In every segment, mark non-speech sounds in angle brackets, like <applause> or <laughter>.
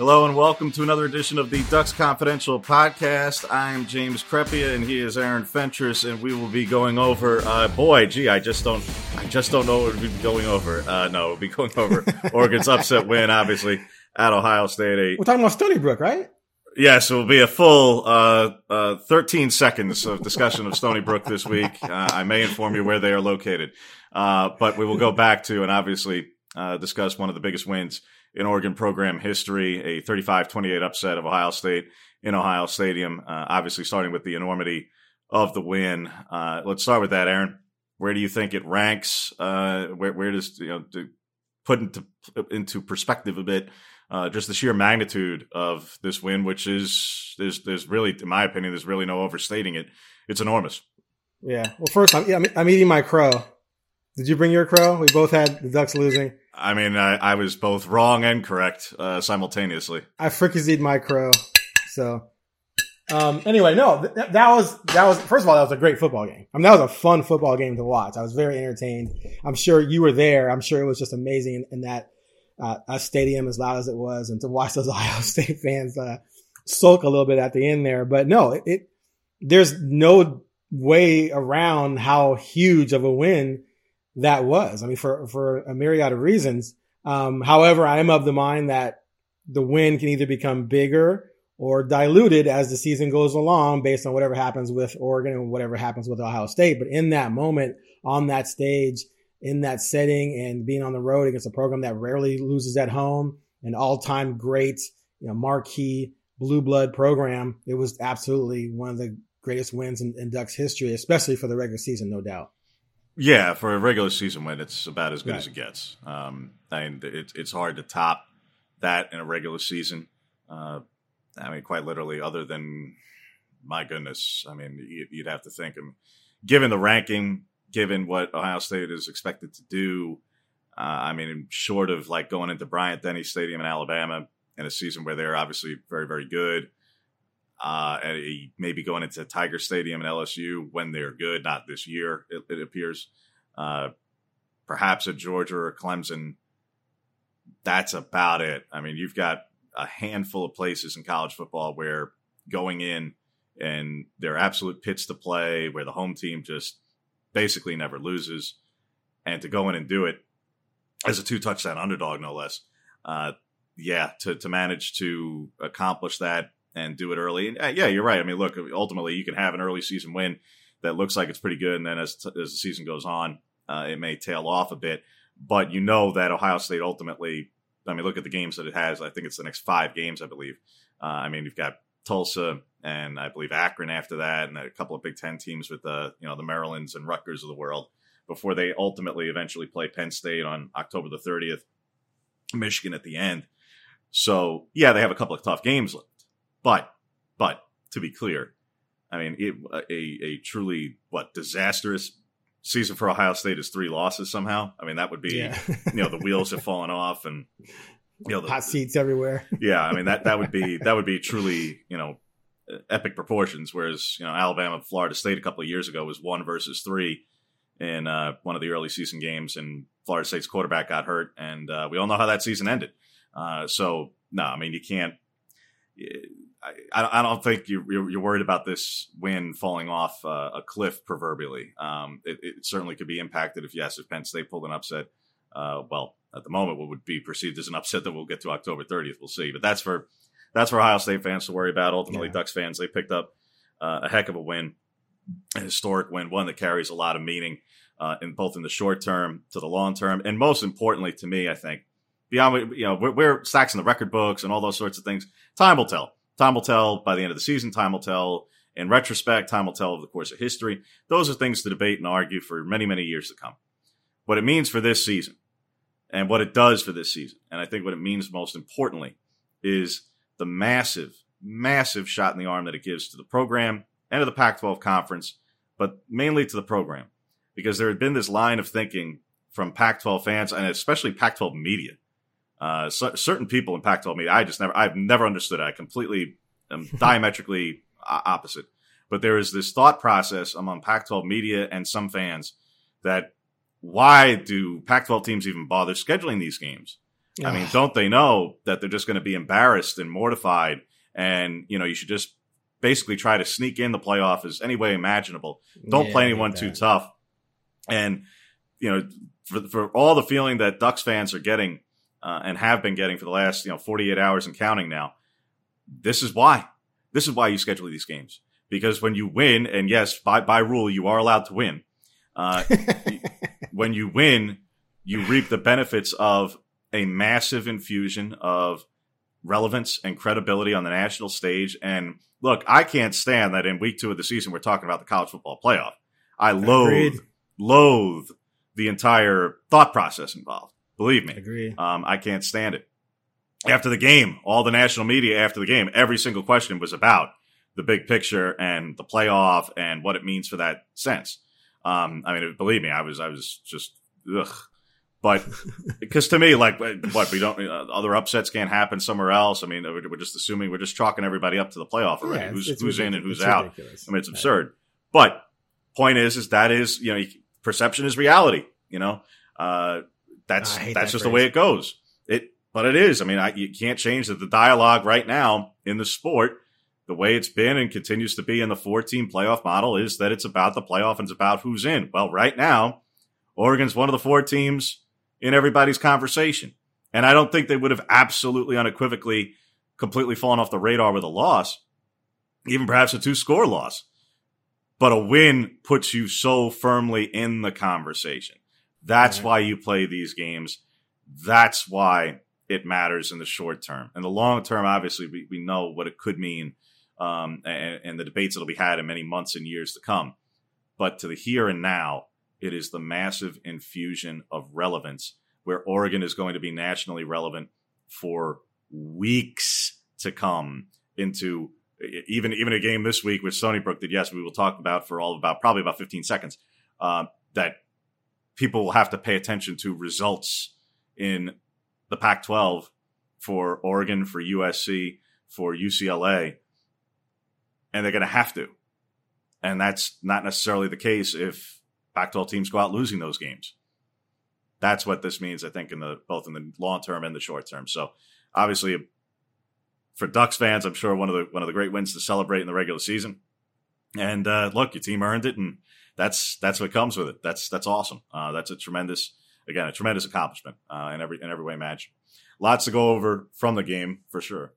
Hello and welcome to another edition of the Ducks Confidential podcast. I'm James Crepea and he is Aaron Fentress, and we will be going over. Uh, boy, gee, I just don't, I just don't know what we'll be going over. Uh, no, we'll be going over <laughs> Oregon's upset win, obviously at Ohio State. Eight. We're talking about Stony Brook, right? Yes, it will be a full uh, uh, 13 seconds of discussion of Stony Brook this week. <laughs> Uh, I may inform you where they are located, uh, but we will go back to and obviously uh, discuss one of the biggest wins in Oregon program history, a 35-28 upset of Ohio State in Ohio Stadium. Uh, obviously, starting with the enormity of the win. let's start with that, Aaron. Where do you think it ranks? where, where does you know to put into into perspective a bit? uh, just the sheer magnitude of this win, which is there's there's really, in my opinion, there's really no overstating it. It's enormous. Yeah. Well, first, I'm, I'm eating my crow. Did you bring your crow? We both had the Ducks losing. I mean, I, I was both wrong and correct uh, simultaneously. I fricasseed my crow. So, um, anyway, no, th- that was that was first of all that was a great football game. I mean, that was a fun football game to watch. I was very entertained. I'm sure you were there. I'm sure it was just amazing in, in that uh, a stadium as loud as it was, and to watch those <laughs> Ohio State fans uh, sulk a little bit at the end there. But no, it, it there's no way around how huge of a win that was. I mean, for for a myriad of reasons. Um, however, I am of the mind that the win can either become bigger or diluted as the season goes along based on whatever happens with Oregon and whatever happens with Ohio State. But in that moment, on that stage, in that setting and being on the road against a program that rarely loses at home, an all-time great, you know, marquee blue blood program. It was absolutely one of the greatest wins in, in Ducks history, especially for the regular season, no doubt. Yeah, for a regular season win, it's about as good Right. as it gets. Um, and it, it's hard to top that in a regular season. Uh, I mean, quite literally, other than my goodness, I mean, you- you'd have to think, um, given the ranking, given what Ohio State is expected to do, uh, I mean, short of like going into Bryant Denny Stadium in Alabama in a season where they're obviously very, very good, uh, maybe going into Tiger Stadium and LSU when they're good, not this year, it, it appears. Uh, perhaps at Georgia or Clemson, that's about it. I mean, you've got a handful of places in college football where going in and they're absolute pits to play, where the home team just basically never loses, and to go in and do it as a two touchdown underdog, no less. Uh, yeah, to to manage to accomplish that and do it early. And, uh, yeah, you're right. I mean, look, ultimately, you can have an early season win that looks like it's pretty good, and then as as the season goes on, uh, it may tail off a bit. But you know that Ohio State ultimately. I mean, look at the games that it has. I think it's the next five games, I believe. Uh, I mean, you've got Tulsa and I believe Akron after that, and a couple of Big Ten teams with the you know the Marylands and Rutgers of the world before they ultimately eventually play Penn State on October the 30th, Michigan at the end. So yeah, they have a couple of tough games but but to be clear, I mean it, a a truly what disastrous season for Ohio State is three losses somehow. I mean that would be Yeah. you know the wheels have fallen off and you know the, Hot seats everywhere. yeah, I mean that that would be that would be truly you know epic proportions. Whereas you know Alabama, Florida State a couple of years ago was one versus three in uh, one of the early season games, and Florida State's quarterback got hurt, and uh, we all know how that season ended. Uh, so no, I mean you can't. I, I don't think you, you're, worried about this win falling off uh, a cliff proverbially. Um, it, it certainly could be impacted if yes, if Penn State pulled an upset. Uh, well, at the moment what would be perceived as an upset that we'll get to October 30th. We'll see, but that's for that's for Ohio State fans to worry about. Ultimately, Yeah. Ducks fans they picked up uh, a heck of a win, a historic win, one that carries a lot of meaning uh, in both in the short term to the long term, and most importantly to me, I think beyond you know we're, we're stacks in the record books and all those sorts of things. Time will tell. Time will tell by the end of the season. Time will tell in retrospect. Time will tell over the course of history. Those are things to debate and argue for many many years to come. What it means for this season and what it does for this season, and I think what it means most importantly is the massive, massive shot in the arm that it gives to the program and to the Pac 12 conference, but mainly to the program. Because there had been this line of thinking from Pac 12 fans and especially Pac 12 media. Uh, cer- certain people in Pac 12 media, I just never, I've never understood it. I completely am <laughs> diametrically opposite. But there is this thought process among Pac 12 media and some fans that why do Pac 12 teams even bother scheduling these games? I mean, don't they know that they're just going to be embarrassed and mortified? And, you know, you should just basically try to sneak in the playoff as any way imaginable. Don't Yeah, play anyone too tough. And, you know, for, for all the feeling that Ducks fans are getting uh, and have been getting for the last, you know, 48 hours and counting now, this is why. This is why you schedule these games. Because when you win, and yes, by, by rule, you are allowed to win. Uh, <laughs> when you win, you reap the benefits of a massive infusion of relevance and credibility on the national stage. And look, I can't stand that in week two of the season, we're talking about the college football playoff. I loathe, Agreed. loathe the entire thought process involved. Believe me. Agree. Um, I can't stand it. After the game, all the national media after the game, every single question was about the big picture and the playoff and what it means for that sense. Um, I mean, believe me, I was, I was just, ugh. But <laughs> because to me, like, what we don't, uh, other upsets can't happen somewhere else. I mean, we're we're just assuming we're just chalking everybody up to the playoff already. Yeah, it's- who's it's who's in and who's It's out? ridiculous. I mean, it's Right. absurd. But point is, is that is you know, perception is reality. You know, uh, that's that's that just the way it goes. It, but it is. I mean, I, you can't change that. The dialogue right now in the sport, the way it's been and continues to be in the four-team playoff model, is that it's about the playoff and it's about who's in. Well, right now, Oregon's one of the four teams in everybody's conversation, and I don't think they would have absolutely unequivocally, completely fallen off the radar with a loss, even perhaps a two-score loss. But a win puts you so firmly in the conversation. That's why you play these games. That's why it matters in the short term. In the long term, obviously, we, we know what it could mean um, and, and the debates that'll be had in many months and years to come. But to the here and now, it is the massive infusion of relevance where Oregon is going to be nationally relevant for weeks to come into even even a game this week, which Stony Brook did. Yes, we will talk about for all about probably about 15 seconds. Uh, that people will have to pay attention to results in the Pac-12 for Oregon, for USC, for UCLA, and they're going to have to. And that's not necessarily the case if Pac-12 teams go out losing those games. That's what this means, I think, in the both in the long term and the short term. So, obviously, for Ducks fans, I'm sure one of the one of the great wins to celebrate in the regular season. And uh, look, your team earned it, and that's that's what comes with it. That's that's awesome. Uh, that's a tremendous, again, a tremendous accomplishment uh, in every in every way. Match, lots to go over from the game for sure.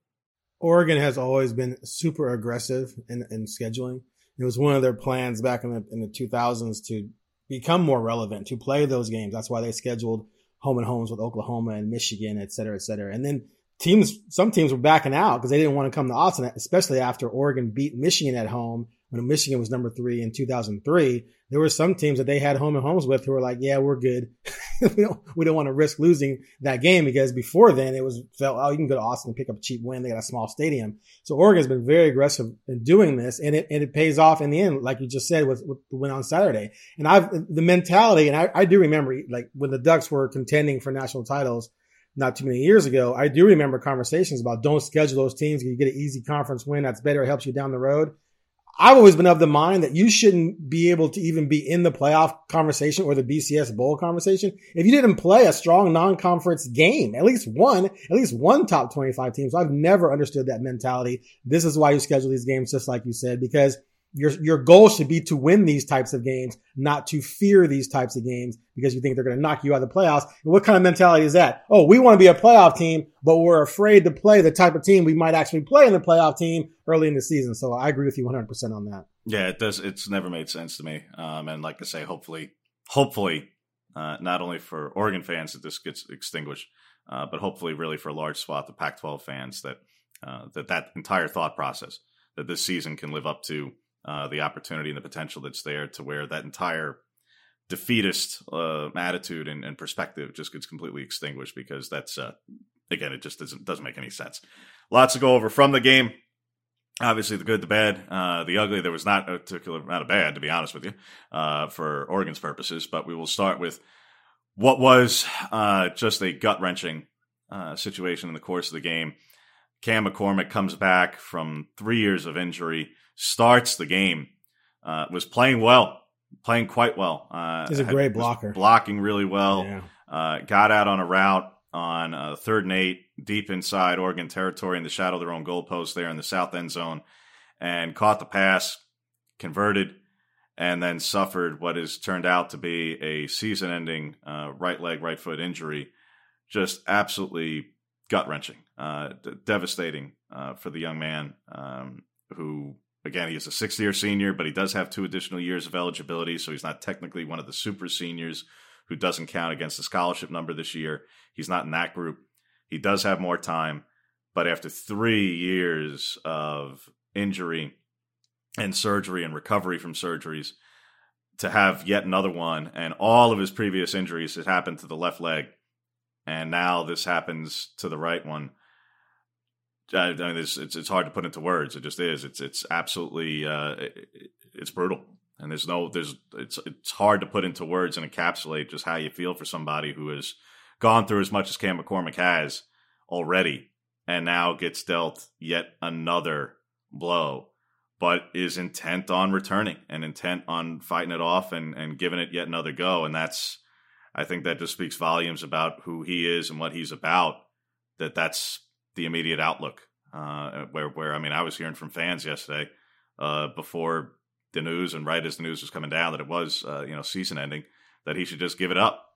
Oregon has always been super aggressive in, in scheduling. It was one of their plans back in the in the 2000s to become more relevant, to play those games. That's why they scheduled home and homes with Oklahoma and Michigan, et cetera, et cetera. And then teams, some teams were backing out because they didn't want to come to Autzen, especially after Oregon beat Michigan at home when Michigan was number three in 2003. There were some teams that they had home and homes with who were like, yeah, we're good. <laughs> we don't, we don't want to risk losing that game because before then it was felt, oh, you can go to Autzen and pick up a cheap win. They got a small stadium. So Oregon's been very aggressive in doing this and it, and it pays off in the end, like you just said, with, with the win on Saturday. And I've, the mentality, and I, I do remember like when the Ducks were contending for national titles, not too many years ago, I do remember conversations about don't schedule those teams. You get an easy conference win. That's better. It helps you down the road. I've always been of the mind that you shouldn't be able to even be in the playoff conversation or the BCS bowl conversation if you didn't play a strong non-conference game, at least one, at least one top 25 team. So I've never understood that mentality. This is why you schedule these games, just like you said, because your your goal should be to win these types of games, not to fear these types of games because you think they're going to knock you out of the playoffs. And what kind of mentality is that? Oh, we want to be a playoff team, but we're afraid to play the type of team we might actually play in the playoff team early in the season. So I agree with you 100% on that. Yeah, it does. It's never made sense to me. Um, and like I say, hopefully, hopefully, uh, not only for Oregon fans that this gets extinguished, uh, but hopefully, really for a large swath of Pac-12 fans that uh, that that entire thought process that this season can live up to uh, the opportunity and the potential that's there to where that entire defeatist uh, attitude and, and, perspective just gets completely extinguished because that's uh, again it just doesn't doesn't make any sense. Lots to go over from the game. Obviously, the good, the bad, uh, the ugly. There was not a particular amount of bad, to be honest with you, uh, for Oregon's purposes. But we will start with what was uh, just a gut wrenching uh, situation in the course of the game. Cam McCormick comes back from three years of injury starts the game. Uh, was playing well, playing quite well. Uh, He's a great had, blocker, blocking really well. Yeah. Uh, got out on a route on uh, third and eight, deep inside Oregon territory in the shadow of their own goalpost there in the south end zone, and caught the pass, converted, and then suffered what has turned out to be a season-ending uh, right leg, right foot injury. Just absolutely gut wrenching, uh, d- devastating uh, for the young man um, who Again, he is a sixth year senior, but he does have two additional years of eligibility, so he's not technically one of the super seniors who doesn't count against the scholarship number this year. He's not in that group. He does have more time, but after three years of injury and surgery and recovery from surgeries, to have yet another one, and all of his previous injuries had happened to the left leg, and now this happens to the right one I mean, it's, it's, it's hard to put into words. It just is. It's it's absolutely uh, it, it's brutal, and there's no there's it's it's hard to put into words and encapsulate just how you feel for somebody who has gone through as much as Cam McCormick has already, and now gets dealt yet another blow, but is intent on returning and intent on fighting it off and and giving it yet another go, and that's I think that just speaks volumes about who he is and what he's about. That that's the immediate outlook. Uh, where where I mean, I was hearing from fans yesterday uh, before the news and right as the news was coming down that it was uh, you know season ending that he should just give it up.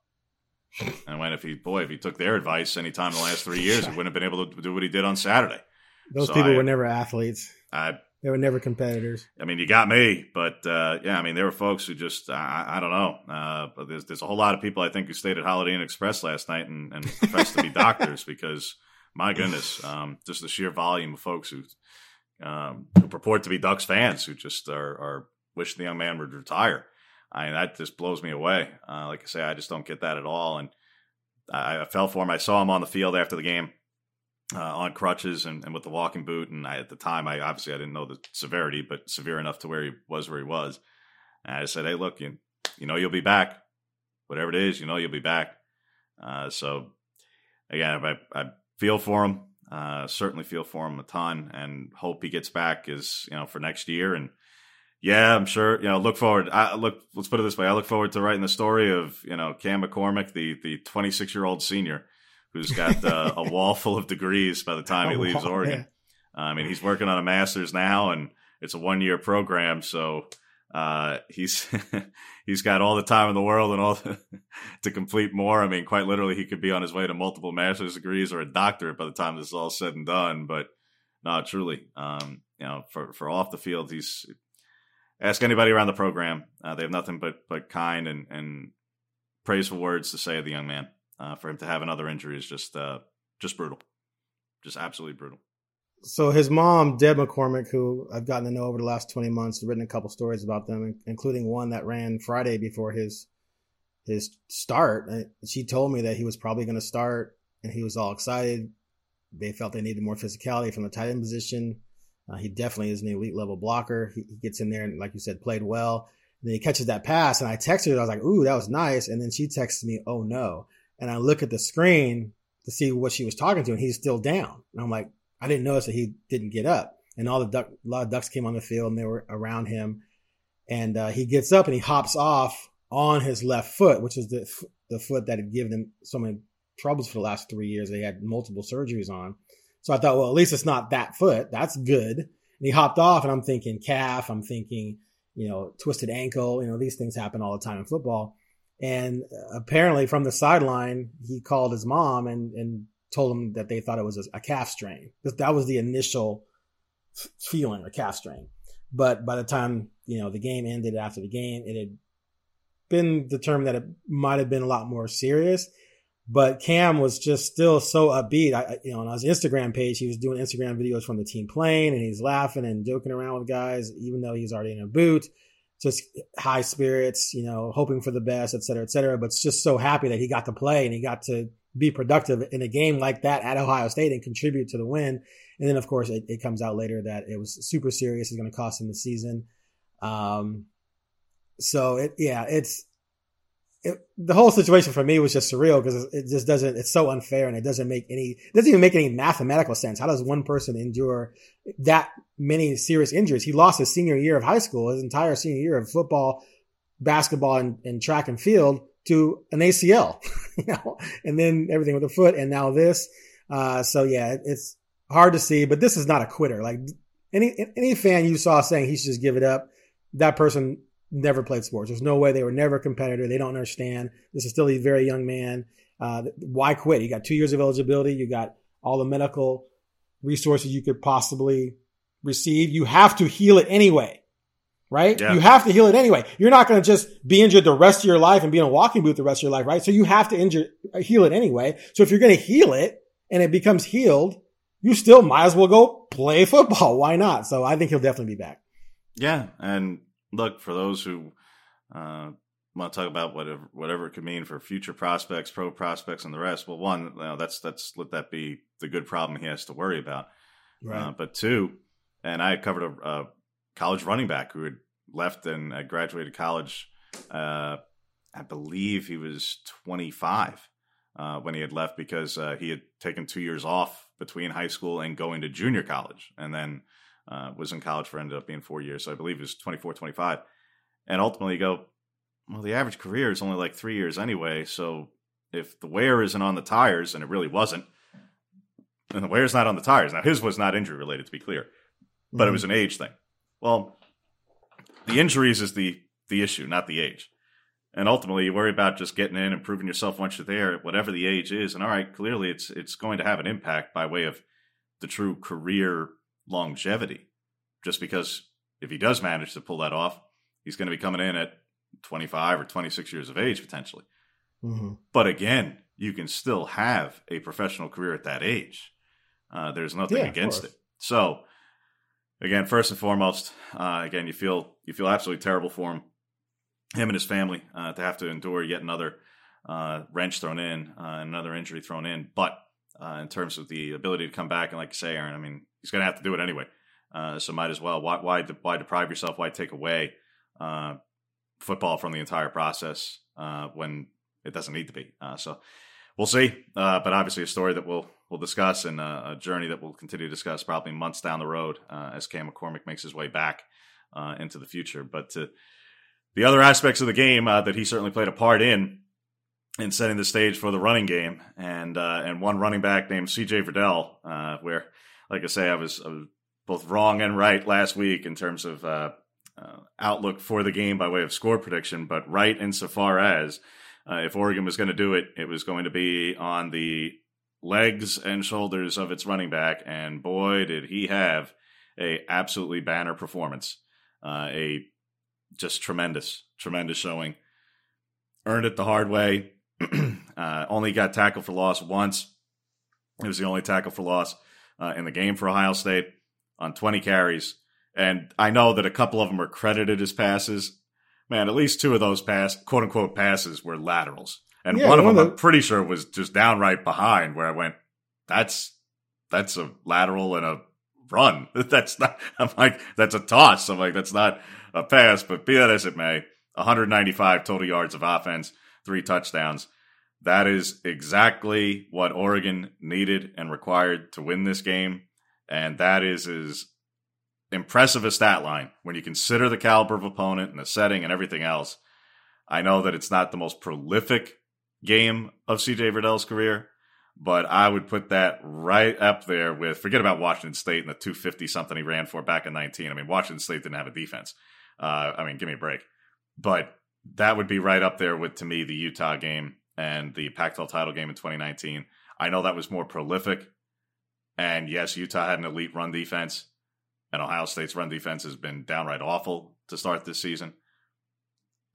and when if he boy if he took their advice anytime in the last three years, he wouldn't have been able to do what he did on Saturday. Those so people I, were never athletes. I they were never competitors. I mean, you got me, but uh, yeah, I mean, there were folks who just I, I don't know. Uh, but there's there's a whole lot of people I think who stayed at Holiday Inn Express last night and, and professed to be <laughs> doctors because my goodness, <laughs> um, just the sheer volume of folks who um, who purport to be Ducks fans who just are, are wishing the young man would retire. I mean, that just blows me away. Uh, like I say, I just don't get that at all. And I, I, fell for him. I saw him on the field after the game uh, on crutches and, and, with the walking boot. And I, at the time, I obviously I didn't know the severity, but severe enough to where he was where he was. And I said, "Hey, look, you you know you'll be back. Whatever it is, you know you'll be back." Uh, so again, I, I feel for him. Uh, certainly feel for him a ton, and hope he gets back is you know for next year. And yeah, I'm sure you know. Look forward. I look. Let's put it this way. I look forward to writing the story of you know Cam McCormick, the the 26 year old senior who's got uh, a <laughs> wall full of degrees by the time he leaves Oregon. I mean, he's working on a master's now, and it's a one year program, so uh, he's <laughs> he's got all the time in the world and all the, <laughs> to complete more. I mean, quite literally, he could be on his way to multiple master's degrees or a doctorate by the time this is all said and done. But no, truly, um, you know, for for off the field, he's ask anybody around the program. Uh, they have nothing but but kind and and praiseful words to say of the young man. Uh, for him to have another injury is just uh, just brutal, just absolutely brutal so his mom, Deb McCormick, who I've gotten to know over the last 20 months, has written a couple stories about them, including one that ran Friday before his his start. She told me that he was probably going to start, and he was all excited. They felt they needed more physicality from the tight end position. Uh, he definitely is an elite level blocker. He, he, gets in there and, like you said, played well. And then he catches that pass, and I texted her. I was like, "Ooh, that was nice." And then she texts me, "Oh no!" And I look at the screen to see what she was talking to, and he's still down. And I'm like, I didn't notice that he didn't get up. And all the duck, a lot of ducks came on the field and they were around him. And uh, he gets up and he hops off on his left foot, which is the the foot that had given him so many troubles for the last three years. They had multiple surgeries on. So I thought, well, at least it's not that foot. That's good. And he hopped off, and I'm thinking calf. I'm thinking, you know, twisted ankle. You know, these things happen all the time in football. And apparently, from the sideline, he called his mom and and told them that they thought it was a, calf strain. That was the initial feeling, a calf strain. But by the time you know the game ended after the game, it had been determined that it might have been a lot more serious. But Cam was just still so upbeat. I, you know, on his Instagram page, he was doing Instagram videos from the team playing, and he's laughing and joking around with guys, even though he's already in a boot. Just high spirits, you know, hoping for the best, et cetera, et cetera. But just so happy that he got to play and he got to be productive in a game like that at Ohio State and contribute to the win. And then, of course, it, it comes out later that it was super serious. It's going to cost him the season. Um, so it, yeah, it's it, the whole situation for me was just surreal because it just doesn't. It's so unfair and it doesn't make any. It doesn't even make any mathematical sense. How does one person endure that many serious injuries? He lost his senior year of high school, his entire senior year of football, basketball, and, and track and field to an ACL, <laughs> you know, and then everything with the foot, and now this. Uh, so yeah, it's hard to see, but this is not a quitter. Like any any fan you saw saying he should just give it up, that person never played sports. There's no way they were never a competitor. They don't understand. This is still a very young man. Uh, why quit? You got two years of eligibility. You got all the medical resources you could possibly receive. You have to heal it anyway, right? Yeah. You have to heal it anyway. You're not going to just be injured the rest of your life and be in a walking boot the rest of your life, right? So you have to injure, heal it anyway. So if you're going to heal it and it becomes healed, you still might as well go play football. <laughs> Why not? So I think he'll definitely be back. Yeah, and look for those who uh, want to talk about whatever whatever it could mean for future prospects, pro prospects, and the rest. Well, one, you know, that's that's let that be the good problem he has to worry about. Right. Uh, but two, and I covered a, a, college running back who had left and uh, graduated college. Uh, I believe he was 25 uh, when he had left because uh, he had taken two years off between high school and going to junior college, and then uh, was in college for ended up being four years. So I believe it was 24, 25. And ultimately, you go, well, the average career is only like three years anyway. So if the wear isn't on the tires, and it really wasn't, and the wear's not on the tires. Now, his was not injury related, to be clear, but Mm-hmm. it was an age thing. Well, the injuries is the the issue, not the age. And ultimately, you worry about just getting in and proving yourself once you're there, whatever the age is. And all right, clearly, it's it's going to have an impact by way of the true career longevity. Just because if he does manage to pull that off, he's going to be coming in at 25 or 26 years of age potentially. Mm-hmm. But again, you can still have a professional career at that age. Uh, there's nothing Yeah, against it. So, again, first and foremost, uh, again, you feel you feel absolutely terrible for him, him and his family, uh, to have to endure yet another uh, wrench thrown in, uh, another injury thrown in. But uh, in terms of the ability to come back, and like you say, Aaron, I mean, he's going to have to do it anyway. Uh, so might as well. Why why why deprive yourself? Why take away football from the entire process when it doesn't need to be? So we'll see. Uh, but obviously, a story that we'll we'll discuss and uh, a journey that we'll continue to discuss probably months down the road uh, as Cam McCormick makes his way back uh, into the future. But the other aspects of the game uh, that he certainly played a part in in setting the stage for the running game, and uh, and one running back named C.J. Verdell, where, like I say, I was, I was both wrong and right last week in terms of outlook for the game by way of score prediction, but right insofar as uh, if Oregon was going to do it, it was going to be on the legs and shoulders of its running back, and boy, did he have a absolutely banner performance, uh, a just tremendous, tremendous showing. Earned it the hard way. <clears throat> uh, only got tackled for loss once. It was the only tackle for loss uh, in the game for Ohio State on 20 carries. And I know that a couple of them are credited as passes. Man, at least two of those pass, quote unquote, passes were laterals. And Yeah, one of them, of I'm pretty sure, was just downright behind where I went, that's, that's a lateral and a run. <laughs> That's not, I'm like, that's a toss. I'm like, that's not a pass, but be that as it may, 195 total yards of offense, three touchdowns. That is exactly what Oregon needed and required to win this game. And that is as impressive a stat line when you consider the caliber of opponent and the setting and everything else. I know that it's not the most prolific game of CJ Verdell's career, but I would put that right up there with forget about Washington State and the 250 something he ran for back in 19. I mean, Washington State didn't have a defense. Uh, I mean, give me a break. But that would be right up there with to me the Utah game and the Pac-12 title game in 2019. I know that was more prolific, and yes, Utah had an elite run defense, and Ohio State's run defense has been downright awful to start this season.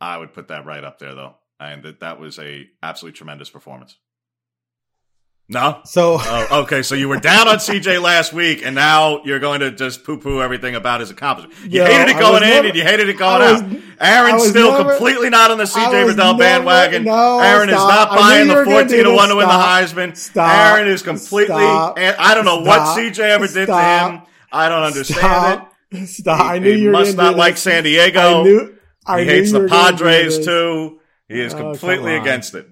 I would put that right up there though, and that that was a absolutely tremendous performance. No. So oh, okay, so you were down on CJ last week, and now you're going to just poo-poo everything about his accomplishment. You Yo, hated it going in, never- and you hated it going was- out. Aaron's still never- completely not on the CJ Verdell never- bandwagon. no, Aaron is not buying the were gonna do 14 to one to win the Heisman. Stop. Aaron is completely. Stop. I don't know Stop. what CJ ever did Stop. to him. I don't understand stop, it. stop. He, I knew he you were must not do like this. San Diego. I knew. I he hates the were gonna do Padres too. He is Oh, completely against it.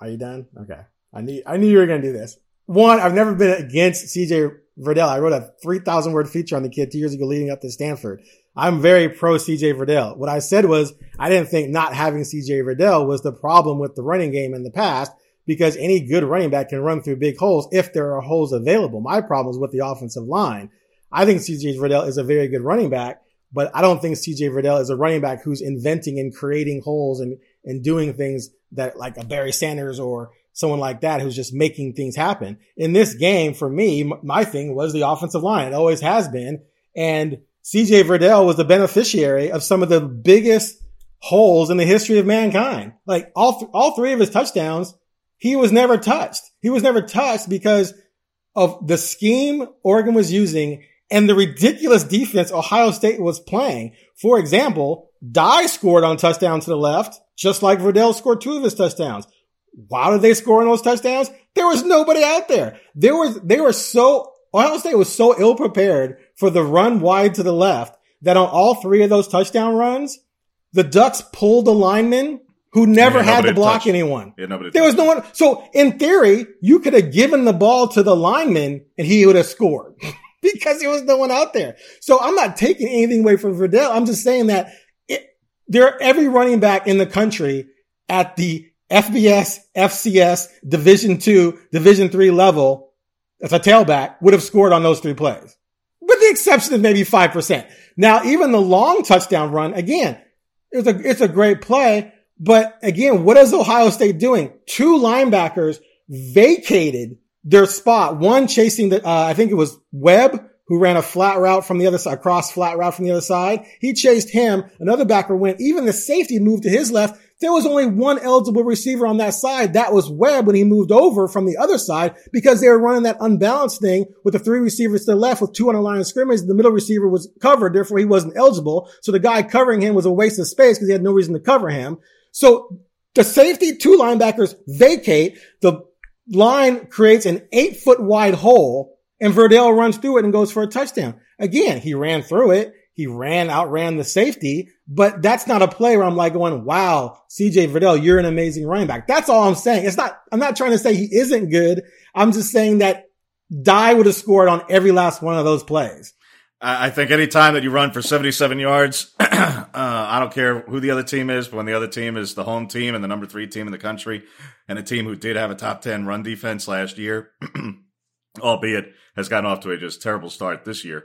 Are you done? Okay. I knew I knew you were going to do this. One, I've never been against CJ Verdell. I wrote a 3,000 word feature on the kid two years ago leading up to Stanford. I'm very pro CJ Verdell. What I said was I didn't think not having CJ Verdell was the problem with the running game in the past because any good running back can run through big holes if there are holes available. My problem is with the offensive line. I think CJ Verdell is a very good running back, but I don't think CJ Verdell is a running back who's inventing and creating holes and, and doing things that like a Barry Sanders or someone like that who's just making things happen. In this game, for me, my thing was the offensive line. It always has been. And CJ Verdell was the beneficiary of some of the biggest holes in the history of mankind. Like all, th- all three of his touchdowns, he was never touched. He was never touched because of the scheme Oregon was using and the ridiculous defense Ohio State was playing. For example, Dye scored on touchdown to the left, just like Verdell scored two of his touchdowns. Why did they score on those touchdowns? There was nobody out there. There was, they were so, Ohio State was so ill prepared for the run wide to the left that on all three of those touchdown runs, the Ducks pulled a lineman who never Yeah, had to block touched. anyone. Yeah, There was no one. So in theory, you could have given the ball to the lineman and he would have scored <laughs> <laughs> because there was no one out there. So I'm not taking anything away from Verdell. I'm just saying that it, there, every running back in the country at the FBS, FCS, Division two, Division three level as a tailback would have scored on those three plays with the exception of maybe 5%. Now, even the long touchdown run, again, it's a, it's a great play. But again, what is Ohio State doing? Two linebackers vacated their spot. One chasing the, uh, I think it was Webb who ran a flat route from the other side, cross flat route from the other side. He chased him. Another backer went. Even the safety moved to his left. There was only one eligible receiver on that side. That was Webb when he moved over from the other side because they were running that unbalanced thing with the three receivers to the left with two on the line of scrimmage. The middle receiver was covered. Therefore, he wasn't eligible. So the guy covering him was a waste of space because he had no reason to cover him. So the safety, two linebackers vacate. The line creates an eight foot wide hole and Verdell runs through it and goes for a touchdown. Again, he ran through it. He ran, outran the safety, but that's not a play where I'm like going, wow, CJ Verdell, you're an amazing running back. That's all I'm saying. It's not, I'm not trying to say he isn't good. I'm just saying that Dye would have scored on every last one of those plays. I think any time that you run for 77 yards, <clears throat> uh, I don't care who the other team is, but when the other team is the home team and the number three team in the country, and a team who did have a top 10 run defense last year, <clears throat> albeit has gotten off to a just terrible start this year.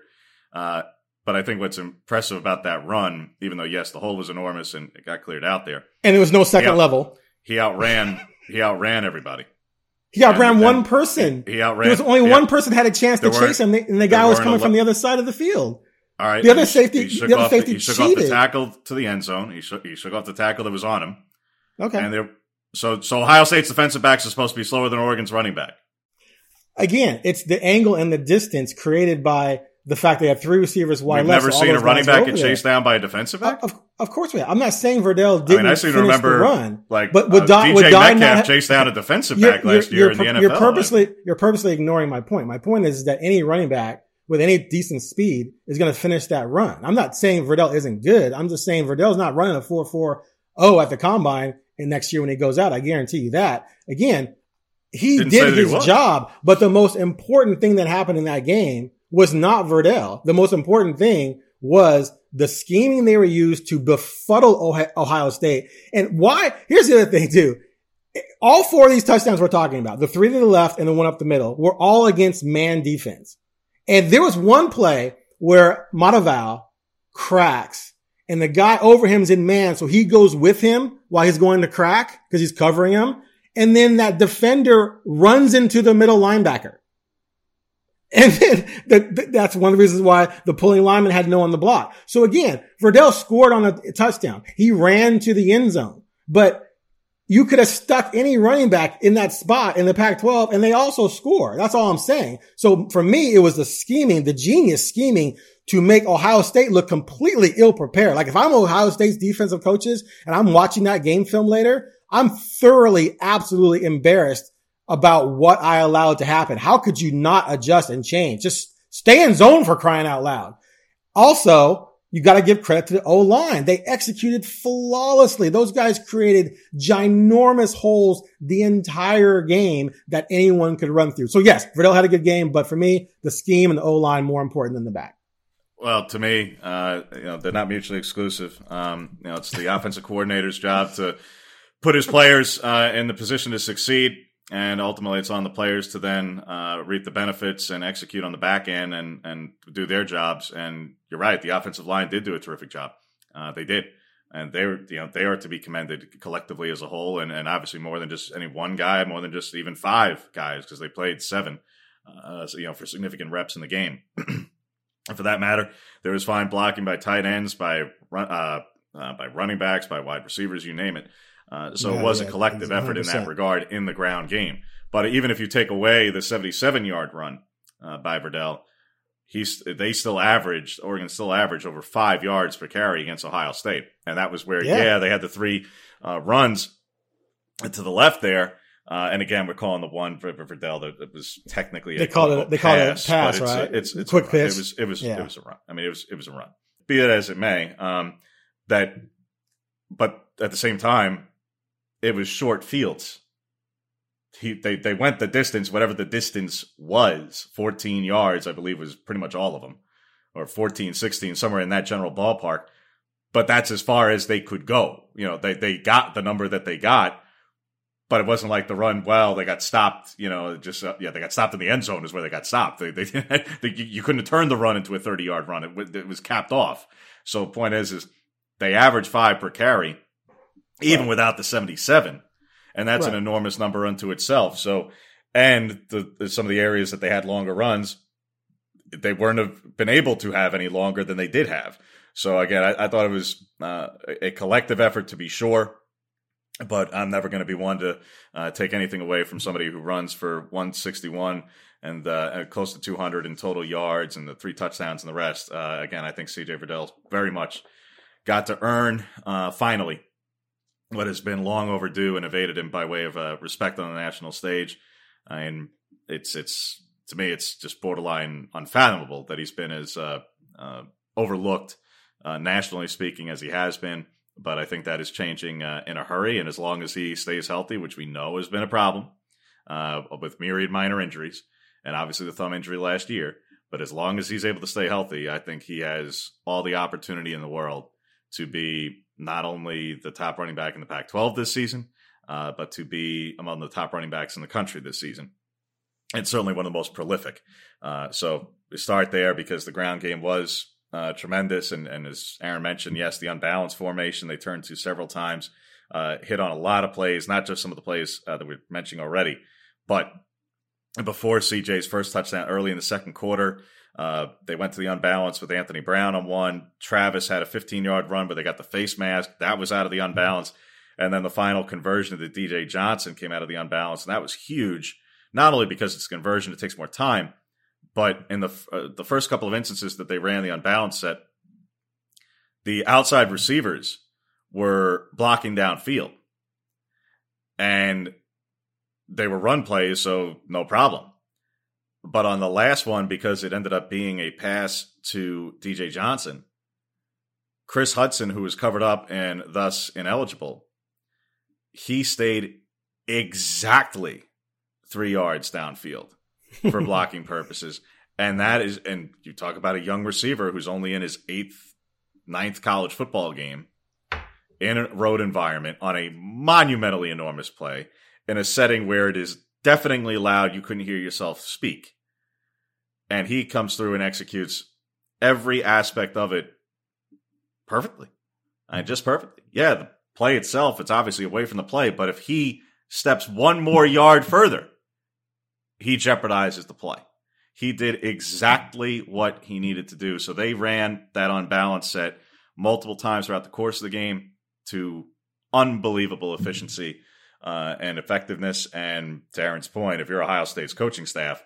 Uh, but I think what's impressive about that run, even though yes, the hole was enormous and it got cleared out there, And there was no second Yeah. level. he outran he outran everybody. He outran one person. He outran. There was only yeah. one person had a chance to chase him, and the guy was coming from the other side of the field. All right. The other he- safety- he shook the other off safety he shook off the cheated. tackle to the end zone. He shook, he shook off the tackle that was on him. Okay. And there, so so Ohio State's defensive backs are supposed to be slower than Oregon's running back. Again, it's the angle and the distance created by the fact they have three receivers wide We've left. never so seen a running back get chased down by a defensive back. Of, of course we have. I'm not saying Verdell didn't mean, I seem to finish remember the run, like but would uh, Dye, DK would Metcalf have- chased down a defensive you're- back last year in the NFL. You're purposely you're purposely ignoring my point. My point is that any running back with any decent speed is going to finish that run. I'm not saying Verdell isn't good. I'm just saying Verdell's not running a 4-4-0 at the combine and next year when he goes out. I guarantee you that. Again, he Didn't did that he his job, but the most important thing that happened in that game was not Verdell. The most important thing was the scheming they were used to befuddle Ohio- State. And why? Here's the other thing too. all four of these touchdowns we're talking about, the three to the left and the one up the middle, were all against man defense. And there was one play where Matavao cracks and the guy over him is in man. So he goes with him while he's going to crack because he's covering him. And then that defender runs into the middle linebacker. And then the, that's one of the reasons why the pulling lineman had no on the block. So again, Verdell scored on a touchdown. He ran to the end zone, but you could have stuck any running back in that spot in the Pac-12 and they also score. That's all I'm saying. So for me, it was the scheming, the genius scheming to make Ohio State look completely ill prepared. Like if I'm Ohio State's defensive coaches and I'm watching that game film later, I'm thoroughly, absolutely embarrassed about what I allowed to happen. How could you not adjust and change? Just stay in zone for crying out loud. Also, you got to give credit to the O line. They executed flawlessly. Those guys created ginormous holes the entire game that anyone could run through. So yes, Verdell had a good game, but for me, the scheme and the O line more important than the back. Well, to me, uh, you know, they're not mutually exclusive. Um, you know, it's the <laughs> offensive coordinator's job to put his players uh, in the position to succeed, and ultimately, it's on the players to then uh, reap the benefits and execute on the back end and and do their jobs. And you're right, the offensive line did do a terrific job. Uh, they did, and they are you know they are to be commended collectively as a whole, and, and obviously more than just any one guy, more than just even five guys because they played seven, uh, so, you know, for significant reps in the game. <clears throat> And for that matter, there was fine blocking by tight ends, by uh, uh, by running backs, by wide receivers, you name it. Uh, so yeah, it was yeah, a collective effort in that regard in the ground game. But even if you take away the 77 yard run uh, by Verdell, he's they still averaged Oregon still averaged over five yards per carry against Ohio State, and that was where yeah, yeah they had the three uh, runs to the left there uh, and again, we're calling the one for, for Verdell that it was technically they called it they called it a pass, it's, right? It's, it's quick pass. It was it was yeah. it was a run. I mean, it was it was a run. Be it as it may, um, that but at the same time, it was short fields. He, they they went the distance, whatever the distance was, 14 yards, I believe, was pretty much all of them, or 14, 16, somewhere in that general ballpark. But that's as far as they could go. You know, they they got the number that they got but it wasn't like the run. Well, they got stopped. You know, just uh, yeah, they got stopped in the end zone is where they got stopped. They, they, <laughs> they you couldn't have turned the run into a thirty yard run. It, it was capped off. So the point is, is they average five per carry, even right. without the seventy seven, and that's right. an enormous number unto itself. So, and the, some of the areas that they had longer runs, they weren't have been able to have any longer than they did have. So again, I, I thought it was uh, a collective effort to be sure but I'm never going to be one to uh, take anything away from somebody who runs for 161 and uh, close to 200 in total yards and the three touchdowns and the rest. Uh, again, I think CJ Verdell very much got to earn uh, finally what has been long overdue and evaded him by way of uh, respect on the national stage. and it's it's to me it's just borderline unfathomable that he's been as uh, overlooked nationally speaking as he has been but I think that is changing uh, in a hurry. And as long as he stays healthy, which we know has been a problem uh, with myriad minor injuries, and obviously the thumb injury last year, but as long as he's able to stay healthy, I think he has all the opportunity in the world to be not only the top running back in the Pac 12 this season, uh, but to be among the top running backs in the country this season. And certainly one of the most prolific. Uh, so we start there because the ground game was uh, tremendous. And, and as Aaron mentioned, yes, the unbalanced formation they turned to several times, uh, hit on a lot of plays, not just some of the plays uh, that we are mentioning already, but before CJ's first touchdown early in the second quarter, uh, they went to the unbalance with Anthony Brown on one. Travis had a 15 yard run, but they got the face mask. That was out of the unbalance. And then the final conversion to DJ Johnson came out of the unbalance. And that was huge, not only because it's a conversion, it takes more time, but in the uh, the first couple of instances that they ran the unbalanced set, the outside receivers were blocking downfield, and they were run plays, so no problem. But on the last one, because it ended up being a pass to DJ Johnson, Kris Hutson, who was covered up and thus ineligible, he stayed exactly three yards downfield for <laughs> blocking purposes. And that is, and you talk about a young receiver who's only in his eighth, ninth college football game. in a road environment on a monumentally enormous play in a setting where it is deafeningly loud, you couldn't hear yourself speak. And he comes through and executes every aspect of it perfectly. Mean, just perfectly. Yeah, the play itself, it's obviously away from the play, but if he steps one more yard further, he jeopardizes the play. He did exactly what he needed to do. So they ran that unbalanced set multiple times throughout the course of the game to unbelievable efficiency uh, and effectiveness. And to Aaron's point, if you're Ohio State's coaching staff,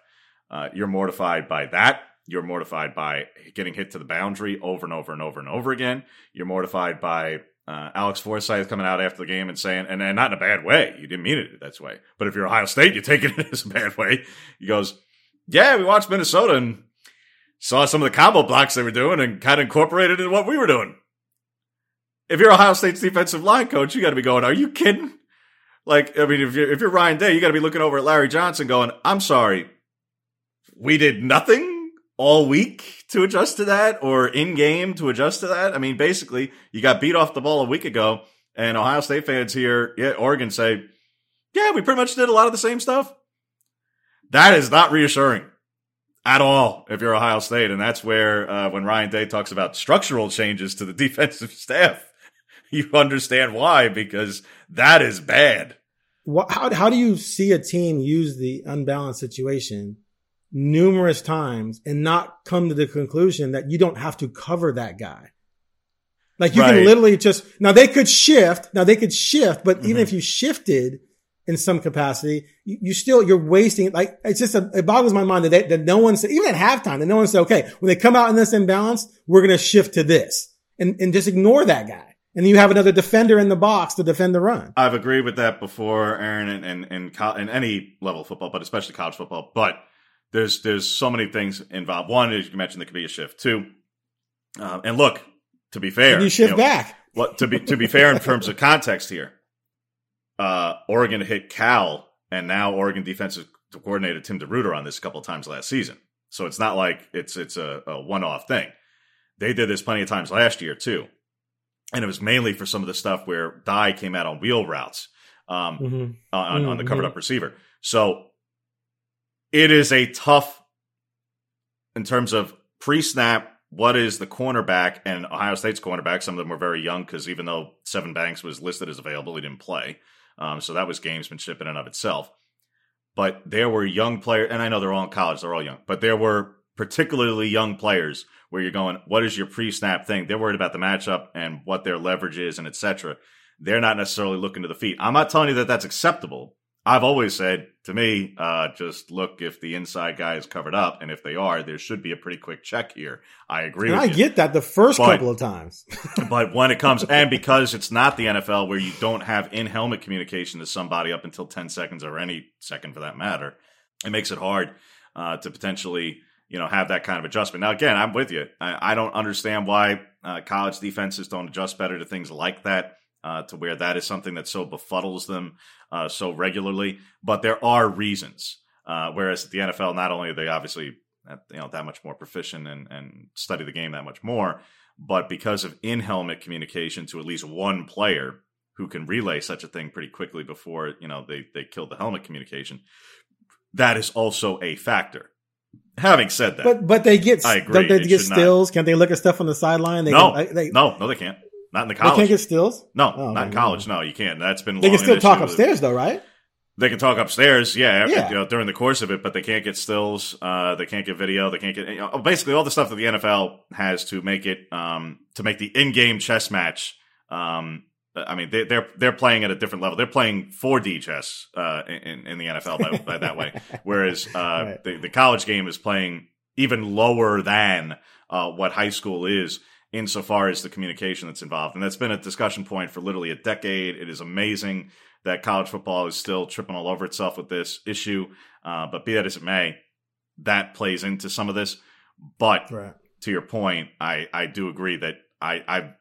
uh, you're mortified by that. You're mortified by getting hit to the boundary over and over and over and over again. You're mortified by uh, Alex Forsyth coming out after the game and saying, and, and not in a bad way, you didn't mean it that way. But if you're Ohio State, you take it <laughs> as a bad way. He goes, yeah, we watched Minnesota and saw some of the combo blocks they were doing and kind of incorporated in what we were doing. If you're Ohio State's defensive line coach, you got to be going, are you kidding? Like, I mean, if you're, if you're Ryan Day, you got to be looking over at Larry Johnson going, I'm sorry, we did nothing all week to adjust to that or in game to adjust to that. I mean, basically, you got beat off the ball a week ago, and Ohio State fans hear, yeah, Oregon say, yeah, we pretty much did a lot of the same stuff. That is not reassuring at all if you're Ohio State. And that's where, uh, when Ryan Day talks about structural changes to the <laughs> defensive staff, you understand why, because that is bad. What, how, how do you see a team use the unbalanced situation numerous times and not come to the conclusion that you don't have to cover that guy? Like you right. can literally just, now they could shift, now they could shift, but mm-hmm. even if you shifted in some capacity, you, you, still, you're wasting, like, it's just, a, it boggles my mind that they, that no one said, even at halftime, that no one said, okay, when they come out in this imbalance, we're going to shift to this and, and just ignore that guy and you have another defender in the box to defend the run. I've agreed with that before, Aaron, and in, in, in, in, any level of football, but especially college football. But there's there's so many things involved. One is you mentioned there could be a shift. Two, uh, and look, to be fair, Can you shift you know, back. What to be to be fair in terms of context here, uh, Oregon hit Cal, and now Oregon defensive coordinator Tim DeRuyter on this a couple of times last season. So it's not like it's it's a, a one off thing. They did this plenty of times last year too and it was mainly for some of the stuff where Dye came out on wheel routes um, mm-hmm. on, mm-hmm. on the covered up receiver. So it is a tough in terms of pre snap. What is the cornerback and Ohio State's cornerback? Some of them were very young because even though Sevyn Banks was listed as available, he didn't play. Um, so that was gamesmanship in and of itself. But there were young players, and I know they're all in college, they're all young, but there were particularly young players where you're going, what is your pre-snap thing? They're worried about the matchup and what their leverage is and etc. They're not necessarily looking to the feet. I'm not telling you that that's acceptable. I've always said to me, uh, just look if the inside guy is covered up, and if they are, there should be a pretty quick check here. I agree. I you. get that the first but, couple of times, <laughs> but when it comes, <laughs> and because it's not the NFL where you don't have in helmet communication to somebody up until ten seconds or any second for that matter, it makes it hard uh, to potentially you know, have that kind of adjustment. Now, again, I'm with you. I, I don't understand why uh, college defenses don't adjust better to things like that, uh, to where that is something that so befuddles them uh, so regularly. But there are reasons. Uh, whereas at the NFL, not only are they obviously uh, you know that much more proficient and, and study the game that much more, but because of in helmet communication to at least one player who can relay such a thing pretty quickly before you know they they kill the helmet communication, that is also a factor. Having said that, but but they get I agree. Don't they get stills? Not. Can't they look at stuff on the sideline? They no, can, they, no, no, they can't. Not in the college. They can't get stills. No, oh, not in college. No, you can't. That's been. They can still talk upstairs, though, right? They can talk upstairs, yeah, yeah. You know, during the course of it, but they can't get stills. Uh, they can't get video. They can't get you know, basically all the stuff that the NFL has to make it um, to make the in-game chess match um, I mean, they, are they're, they're playing at a different level. They're playing 4D chess uh, in in the NFL by, by that way, <laughs> whereas uh, right. the the college game is playing even lower than uh, what high school is insofar as the communication that's involved. And that's been a discussion point for literally a decade. It is amazing that college football is still tripping all over itself with this issue. Uh, but be that as it may, that plays into some of this. But right. to your point, I I do agree that I I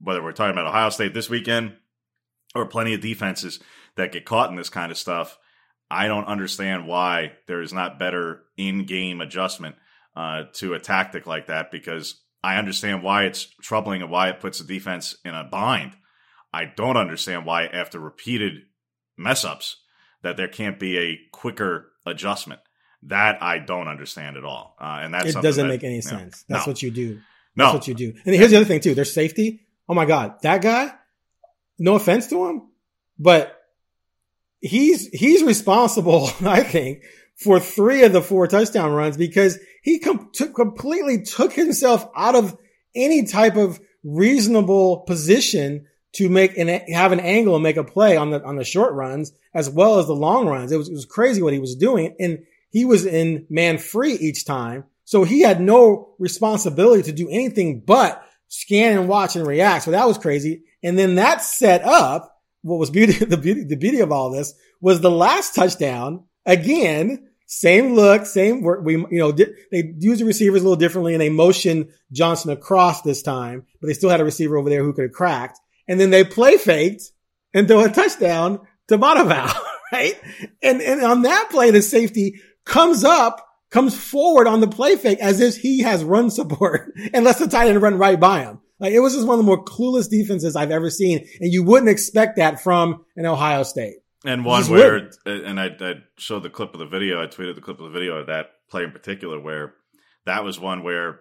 whether we're talking about Ohio State this weekend or plenty of defenses that get caught in this kind of stuff. I don't understand why there is not better in game adjustment uh, to a tactic like that because I understand why it's troubling and why it puts the defense in a bind. I don't understand why, after repeated mess ups, that there can't be a quicker adjustment. That I don't understand at all. Uh, and that's it doesn't that, make any you know, sense. That's no. what you do. No. That's what you do. And here's the other thing too. There's safety. Oh my God, that guy. No offense to him, but he's he's responsible. <laughs> I think for three of the four touchdown runs because he com- took, completely took himself out of any type of reasonable position to make an have an angle and make a play on the on the short runs as well as the long runs. It was it was crazy what he was doing, and he was in man free each time, so he had no responsibility to do anything but scan and watch and react. So that was crazy. And then that set up what was beauty <laughs> the beauty the beauty of all this was the last touchdown again. Same look, same work. We, you know, di- they use the receivers a little differently and they motioned Johnson across this time, but they still had a receiver over there who could have cracked. And then they play faked and throw a touchdown to Matavao, <laughs> right? And, and on that play, the safety comes up, comes forward on the play fake as if he has run support <laughs> and lets the tight end run right by him. Like it was just one of the more clueless defenses I've ever seen. And you wouldn't expect that from an Ohio State. And one Just where, wouldn't. and I, I showed the clip of the video. I tweeted the clip of the video of that play in particular, where that was one where,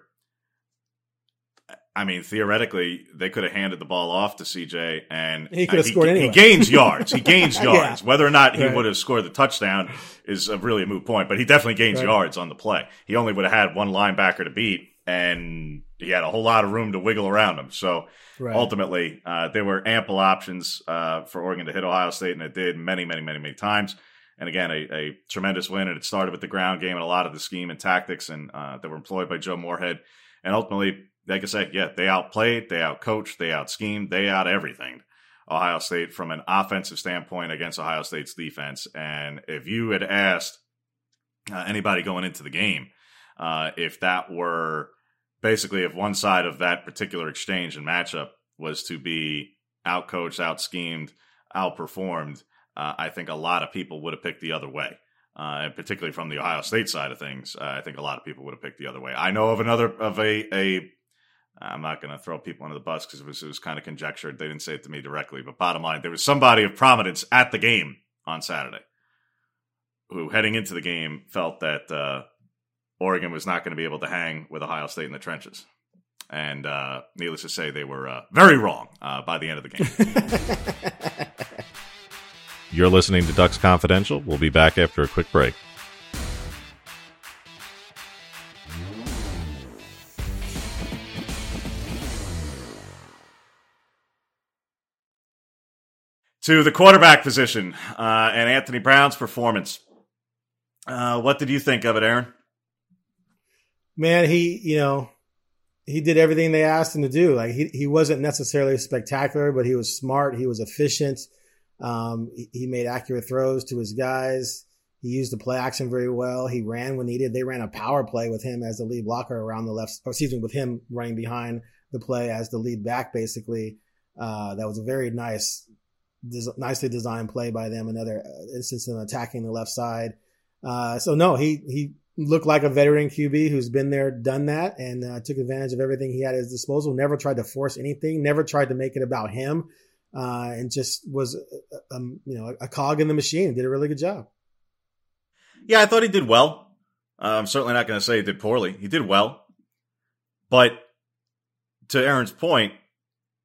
I mean, theoretically, they could have handed the ball off to CJ, and He could have uh, scored he, anyway. He gains yards. He <laughs> gains Yeah. yards. Whether or not he Right. would have scored the touchdown is a really a moot point. But he definitely gains Right. yards on the play. He only would have had one linebacker to beat, and he had a whole lot of room to wiggle around him. So Right. ultimately, uh, there were ample options uh, for Oregon to hit Ohio State, and it did many, many, many, many times. And again, a, a tremendous win, and it started with the ground game and a lot of the scheme and tactics and uh, that were employed by Joe Moorhead. And ultimately, like I said, yeah, they outplayed, they outcoached, they outschemed, they out everything Ohio State from an offensive standpoint against Ohio State's defense. And if you had asked uh, anybody going into the game uh, if that were basically if one side of that particular exchange and matchup was to be outcoached, out schemed, outperformed, uh, I think a lot of people would have picked the other way. Uh, and particularly from the Ohio State side of things, uh, I think a lot of people would have picked the other way. I know of another of a a. I'm not going to throw people under the bus because it was it was kind of conjectured. They didn't say it to me directly, but bottom line, there was somebody of prominence at the game on Saturday who, heading into the game, felt that uh, Oregon was not going to be able to hang with Ohio State in the trenches. And uh, needless to say, they were uh, very wrong uh, by the end of the game. <laughs> You're listening to Ducks Confidential. We'll be back after a quick break. To the quarterback position uh, and Anthony Brown's performance. Uh, what did you think of it, Aaron? Man, he, you know, he did everything they asked him to do. Like he, he wasn't necessarily spectacular, but he was smart. He was efficient. Um, he, made accurate throws to his guys. He used the play action very well. He ran when needed. They ran a power play with him as the lead blocker around the left, or excuse me, with him running behind the play as the lead back, basically. Uh, that was a very nice, des- nicely designed play by them. Another uh, instance of attacking the left side. Uh, so no, he, he looked like a veteran QB who's been there, done that, and uh, took advantage of everything he had at his disposal. Never tried to force anything. Never tried to make it about him, uh, and just was, uh, um, you know, a cog in the machine. Did a really good job. Yeah, I thought he did well. Uh, I'm certainly not going to say he did poorly. He did well. But to Aaron's point,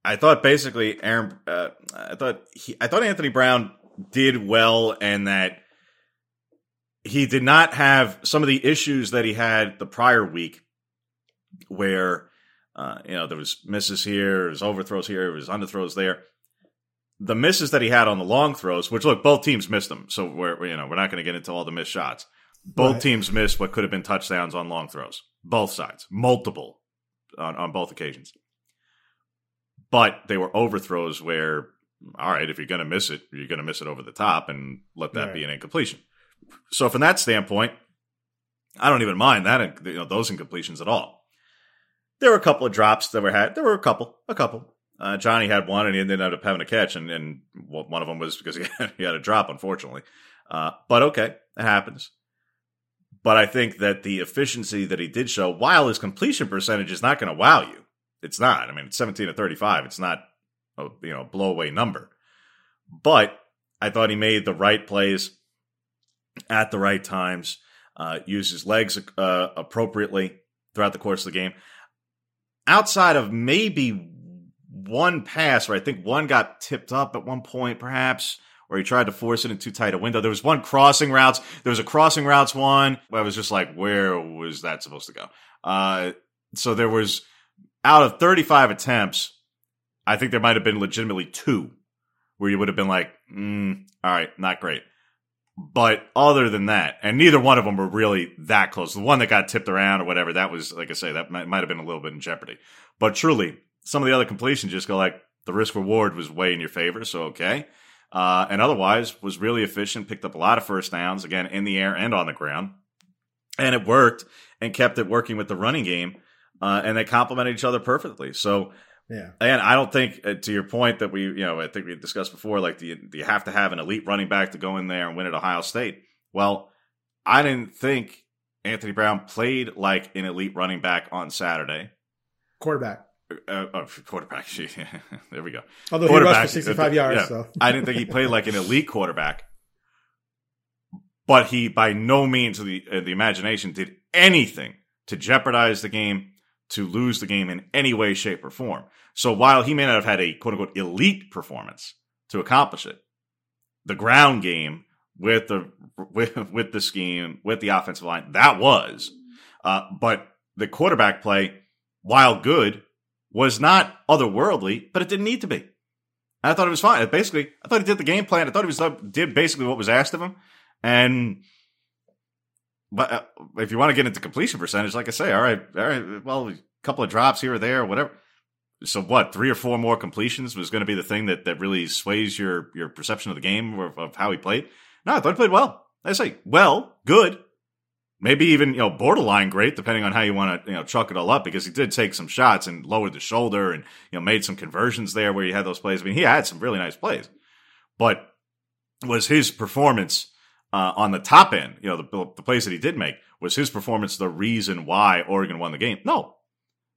I thought basically Aaron, uh, I thought he, I thought Anthony Brown did well, and that he did not have some of the issues that he had the prior week, where uh, you know there was misses here, there was overthrows here, there was underthrows there. The misses that he had on the long throws, which look, both teams missed them, so we're you know we're not going to get into all the missed shots. Both Right. teams missed what could have been touchdowns on long throws. Both sides, multiple on, on both occasions. But they were overthrows where, all right, if you're going to miss it, you're going to miss it over the top and let that Right. be an incompletion. So from that standpoint, I don't even mind that you know those incompletions at all. There were a couple of drops that were had. There were a couple, a couple. Uh, Johnny had one, and he ended up having a catch, and, and one of them was because he <laughs> had, he had a drop, unfortunately. Uh, but okay, it happens. But I think that the efficiency that he did show, while his completion percentage is not going to wow you, it's not. I mean, it's 17 to 35. It's not a you know blow away number. But I thought he made the right plays at the right times, uh, used his legs uh, appropriately throughout the course of the game. Outside of maybe one pass, where I think one got tipped up at one point, perhaps, or he tried to force it in too tight a window. There was one crossing routes. There was a crossing routes one I was just like, where was that supposed to go? Uh, so there was out of 35 attempts, I think there might have been legitimately two where you would have been like, mm, all right, not great. But other than that, and neither one of them were really that close. The one that got tipped around or whatever, that was, like I say, that might, might have been a little bit in jeopardy. But truly, some of the other completions just go like, the risk reward was way in your favor, so okay. Uh, and otherwise, was really efficient, picked up a lot of first downs, again, in the air and on the ground. And it worked and kept it working with the running game. Uh, and they complemented each other perfectly. So, Yeah. and I don't think, uh, to your point that we, you know, I think we discussed before, like, do you, do you have to have an elite running back to go in there and win at Ohio State? Well, I didn't think Anthony Brown played like an elite running back on Saturday. Quarterback. Uh, oh, quarterback. <laughs> there we go. Although he rushed for 65 yards, Yeah. so. I didn't think he played like an elite quarterback, but he by no means, the uh, the imagination, did anything to jeopardize the game, to lose the game in any way, shape, or form. So while he may not have had a quote unquote elite performance to accomplish it, the ground game with the with, with the scheme with the offensive line that was, uh, but the quarterback play, while good, was not otherworldly, but it didn't need to be. I thought it was fine. Basically, I thought he did the game plan. I thought he was did basically what was asked of him, and but uh, if you want to get into completion percentage, like I say, all right, all right, well, a couple of drops here or there, whatever. So what? Three or four more completions was going to be the thing that that really sways your your perception of the game or of how he played. No, I thought he played well. I say well, good, maybe even you know borderline great, depending on how you want to you know chuck it all up. Because he did take some shots and lowered the shoulder and you know made some conversions there where he had those plays. I mean, he had some really nice plays, but was his performance uh, on the top end, you know, the, the plays that he did make, was his performance the reason why Oregon won the game? No.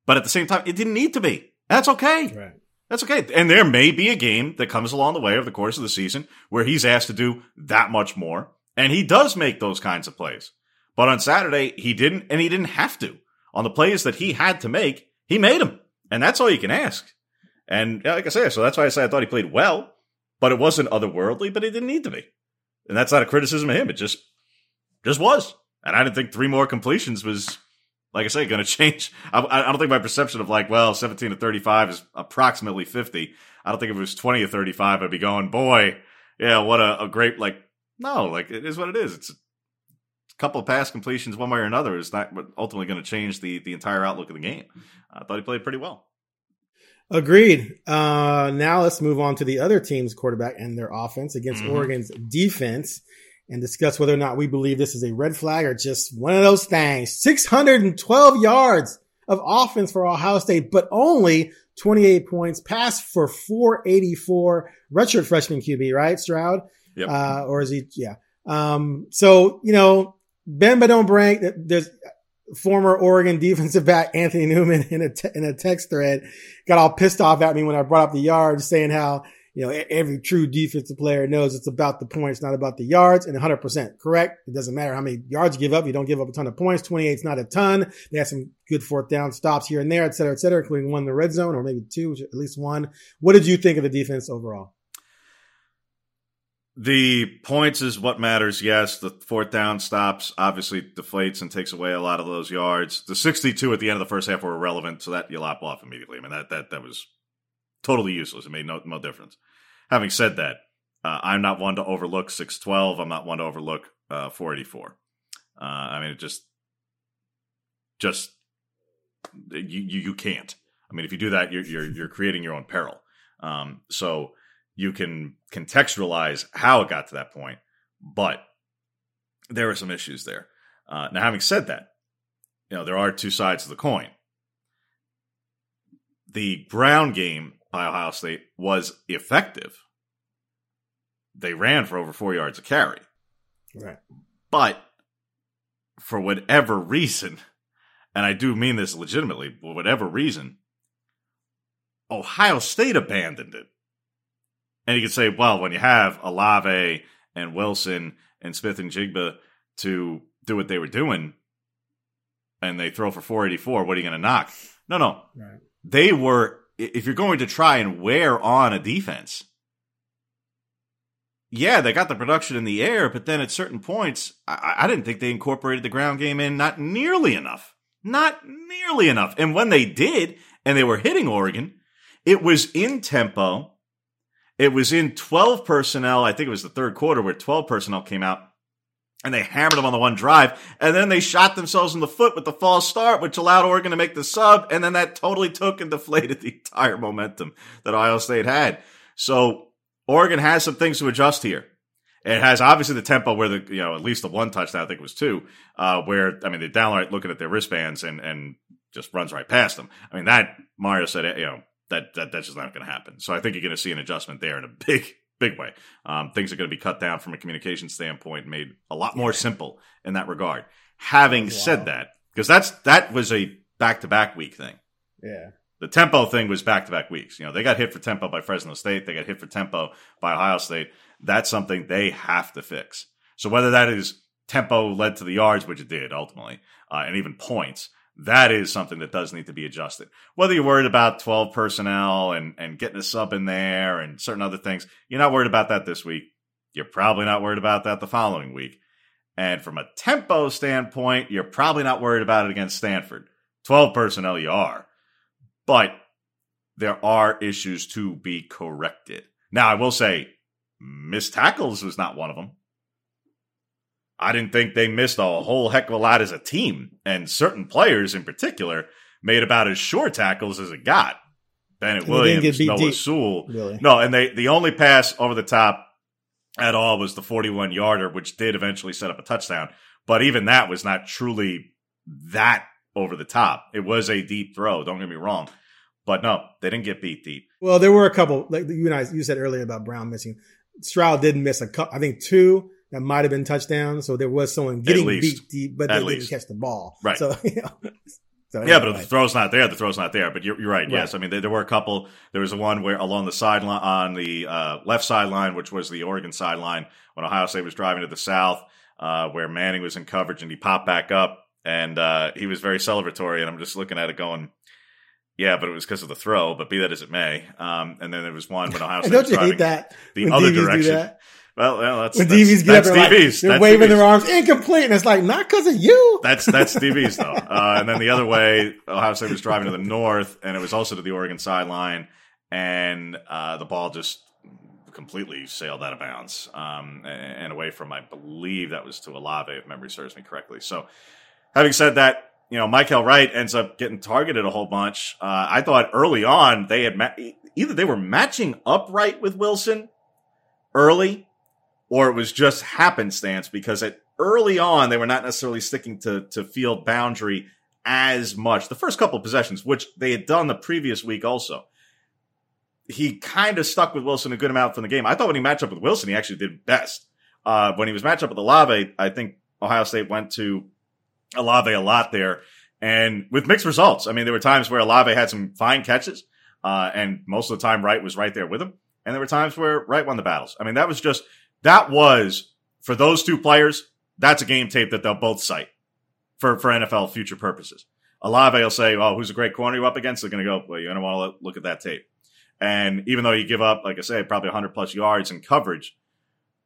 But at the same time, it didn't need to be. That's okay. Right. That's okay. And there may be a game that comes along the way over the course of the season where he's asked to do that much more. And he does make those kinds of plays. But on Saturday, he didn't, and he didn't have to. On the plays that he had to make, he made them. And that's all you can ask. And yeah, like I say, so that's why I say I thought he played well, but it wasn't otherworldly, but it didn't need to be. And that's not a criticism of him. It just, just was. And I didn't think three more completions was, like I say, going <laughs> to change. I, I don't think my perception of like, well, 17 to 35 is approximately 50. I don't think if it was 20 to 35, I'd be going, boy, yeah, what a, a great, like, no, like it is what it is. It's a couple of pass completions one way or another is not ultimately going to change the, the entire outlook of the game. I thought he played pretty well. Agreed. Uh, now let's move on to the other team's quarterback and their offense against Mhm. Oregon's defense and discuss whether or not we believe this is a red flag or just one of those things. 612 yards of offense for Ohio State, but only 28 points, passed for 484. Redshirt freshman QB, right? Stroud? Yep. Uh, or is he? Yeah. Um, so, you know, Ben but don't break. There's former Oregon defensive back Anthony Newman in a, in a text thread got all pissed off at me when I brought up the yards saying how, you know, every true defensive player knows it's about the points, not about the yards and 100% correct. It doesn't matter how many yards you give up. You don't give up a ton of points. 28 is not a ton. They had some good fourth down stops here and there, et cetera, et cetera, including one in the red zone or maybe two, at least one. What did you think of the defense overall? The points is what matters. Yes, the fourth down stops obviously deflates and takes away a lot of those yards. The 62 at the end of the first half were irrelevant, so that you lop off immediately. I mean that that that was totally useless. It made no no difference. Having said that, uh, I'm not one to overlook 612. I'm not one to overlook uh, 484. Uh, I mean, it just just you, you you can't. I mean, if you do that, you're you're, you're creating your own peril. Um, so you can contextualize how it got to that point, but there are some issues there. Uh, now, having said that, you know there are two sides of the coin. The ground game by Ohio State was effective. They ran for over four yards a carry, Right. but for whatever reason, and I do mean this legitimately, for whatever reason, Ohio State abandoned it. And you could say, well, when you have Olave and Wilson and Smith-Njigba to do what they were doing, and they throw for 484, what are you going to knock? No, no. Right. They were, if you're going to try and wear on a defense, yeah, they got the production in the air, but then at certain points, I, I didn't think they incorporated the ground game in not nearly enough. Not nearly enough. And when they did, and they were hitting Oregon, it was in tempo. It was in 12 personnel. I think it was the third quarter where 12 personnel came out and they hammered them on the one drive. And then they shot themselves in the foot with the false start, which allowed Oregon to make the sub. And then that totally took and deflated the <laughs> entire momentum that Ohio State had. So Oregon has some things to adjust here. It has obviously the tempo where the, you know, at least the one touchdown, I think it was two, uh, where, I mean, they're downright looking at their wristbands and, and just runs right past them. I mean, that Mario said, you know, that, that that's just not going to happen. So I think you're going to see an adjustment there in a big, <laughs> big way. Um, things are going to be cut down from a communication standpoint, made a lot more simple in that regard. Having wow. said that, because that's that was a back to back week thing. Yeah. The tempo thing was back to back weeks. You know, they got hit for tempo by Fresno State. They got hit for tempo by Ohio State. That's something they have to fix. So whether that is tempo led to the yards, which it did ultimately, uh, and even points, that is something that does need to be adjusted. Whether you're worried about 12 personnel and, and getting a sub in there and certain other things, you're not worried about that this week. You're probably not worried about that the following week. And from a tempo standpoint, you're probably not worried about it against Stanford. 12 personnel, you are. But there are issues to be corrected. Now, I will say, missed tackles was not one of them. I didn't think they missed a whole heck of a lot as a team, and certain players in particular made about as sure tackles as it got. Bennett Williams, Noah deep. Sewell. Really? No, and they the only pass over the top at all was the 41 yarder, which did eventually set up a touchdown. But even that was not truly that over the top. It was a deep throw. Don't get me wrong. But no, they didn't get beat deep. Well, there were a couple, like you and I, you said earlier about Brown missing. Stroud didn't miss a couple, I think two that might have been touchdown. So there was someone getting beat deep, but they At didn't least. catch the ball. Right. So, <laughs> you know. So anyway. Yeah, but if the throw's not there, the throw's not there. But you're, you're right. right. Yes, I mean there, there, were a couple. There was one where along the sideline, on the uh, left sideline, which was the Oregon sideline, when Ohio State was driving to the south, uh, where Manning was in coverage and he popped back up and uh, he was very celebratory. And I'm just looking at it going, yeah, but it was because of the throw. But be that as it may, um, and then there was one when Ohio <laughs> State you hate that the other direction. Well, well, that's when that's, DBs get up, they're, like, they're waving DBs. their arms incomplete, and it's like not because of you. That's that's <laughs> DBs though. Uh, and then the other way, Ohio State was driving to the north, and it was also to the Oregon sideline, and uh, the ball just completely sailed out of bounds um, and away from, I believe that was to Olave, if memory serves me correctly. So, having said that, you know, Mykael Wright ends up getting targeted a whole bunch. Uh, I thought early on they had ma- either they were matching up right with Wilson early, or it was just happenstance because at early on they were not necessarily sticking to to field boundary as much. The first couple of possessions, which they had done the previous week, also he kind of stuck with Wilson a good amount from the game. I thought when he matched up with Wilson, he actually did best. Uh, when he was matched up with Olave, I think Ohio State went to Olave a lot there, and with mixed results. I mean, there were times where Olave had some fine catches, uh, and most of the time Wright was right there with him, and there were times where Wright won the battles. I mean, that was just that was for those two players. That's a game tape that they'll both cite for for NFL future purposes. Olave will say, "Oh, who's a great corner you up against?" They're going to go, "Well, you're going to want to look at that tape." And even though you give up, like I say, probably 100 plus yards in coverage,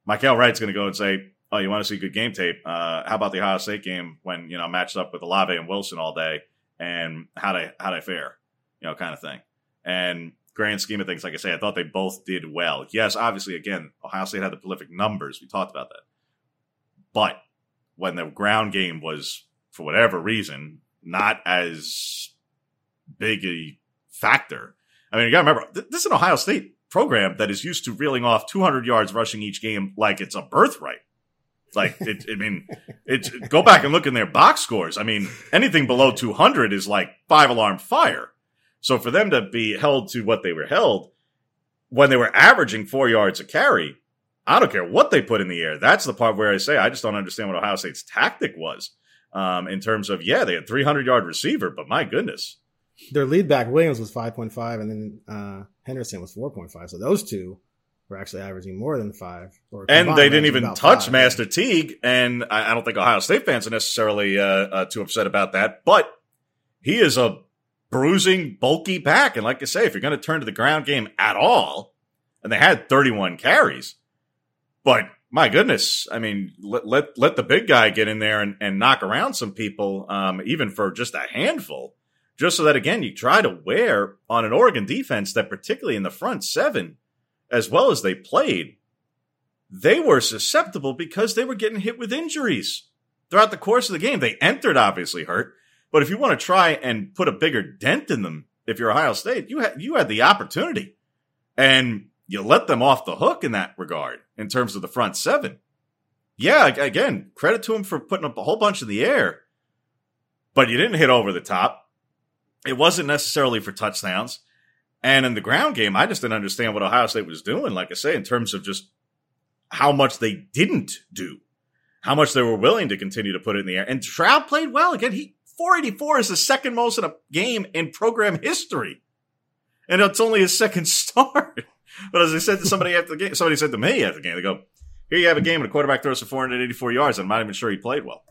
Mykael Wright's going to go and say, oh, you want to see good game tape? Uh, how about the Ohio State game when you know matched up with Olave and Wilson all day, and how they how they fare, you know, kind of thing. And grand scheme of things, like I say, I thought they both did well. Yes, obviously, again, Ohio State had the prolific numbers. We talked about that, but when the ground game was, for whatever reason, not as big a factor. I mean, you got to remember, this is an Ohio State program that is used to reeling off 200 yards rushing each game like it's a birthright. Like, <laughs> it, I mean, it's go back and look in their box scores. I mean, anything below 200 is like five alarm fire. So for them to be held to what they were held when they were averaging four yards a carry, I don't care what they put in the air. That's the part where I say I just don't understand what Ohio State's tactic was um, in terms of yeah, they had 300 yard receiver, but my goodness, their lead back Williams was 5.5 and then uh, Henderson was 4.5. So those two were actually averaging more than five. and they didn't even touch five. Master Teague, and I, I don't think Ohio State fans are necessarily uh, uh, too upset about that. But he is a bruising, bulky back, and like I say, if you're going to turn to the ground game at all, and they had 31 carries, but my goodness, I mean, let let, let the big guy get in there and, and knock around some people, um, even for just a handful, just so that again you try to wear on an Oregon defense that, particularly in the front seven, as well as they played, they were susceptible because they were getting hit with injuries throughout the course of the game. They entered obviously hurt, but if you want to try and put a bigger dent in them, if you're Ohio State, you had you had the opportunity, and you let them off the hook in that regard in terms of the front seven. Yeah, again, credit to him for putting up a whole bunch in the air, but you didn't hit over the top. It wasn't necessarily for touchdowns. And in the ground game, I just didn't understand what Ohio State was doing, like I say, in terms of just how much they didn't do, how much they were willing to continue to put it in the air. And Stroud played well. Again, he 484 is the second most in a game in program history. And it's only his second <laughs> start. But as I said to somebody after the game, somebody said to me after the game, they go, Here you have a game and a quarterback throws for 484 yards. I'm not even sure he played well.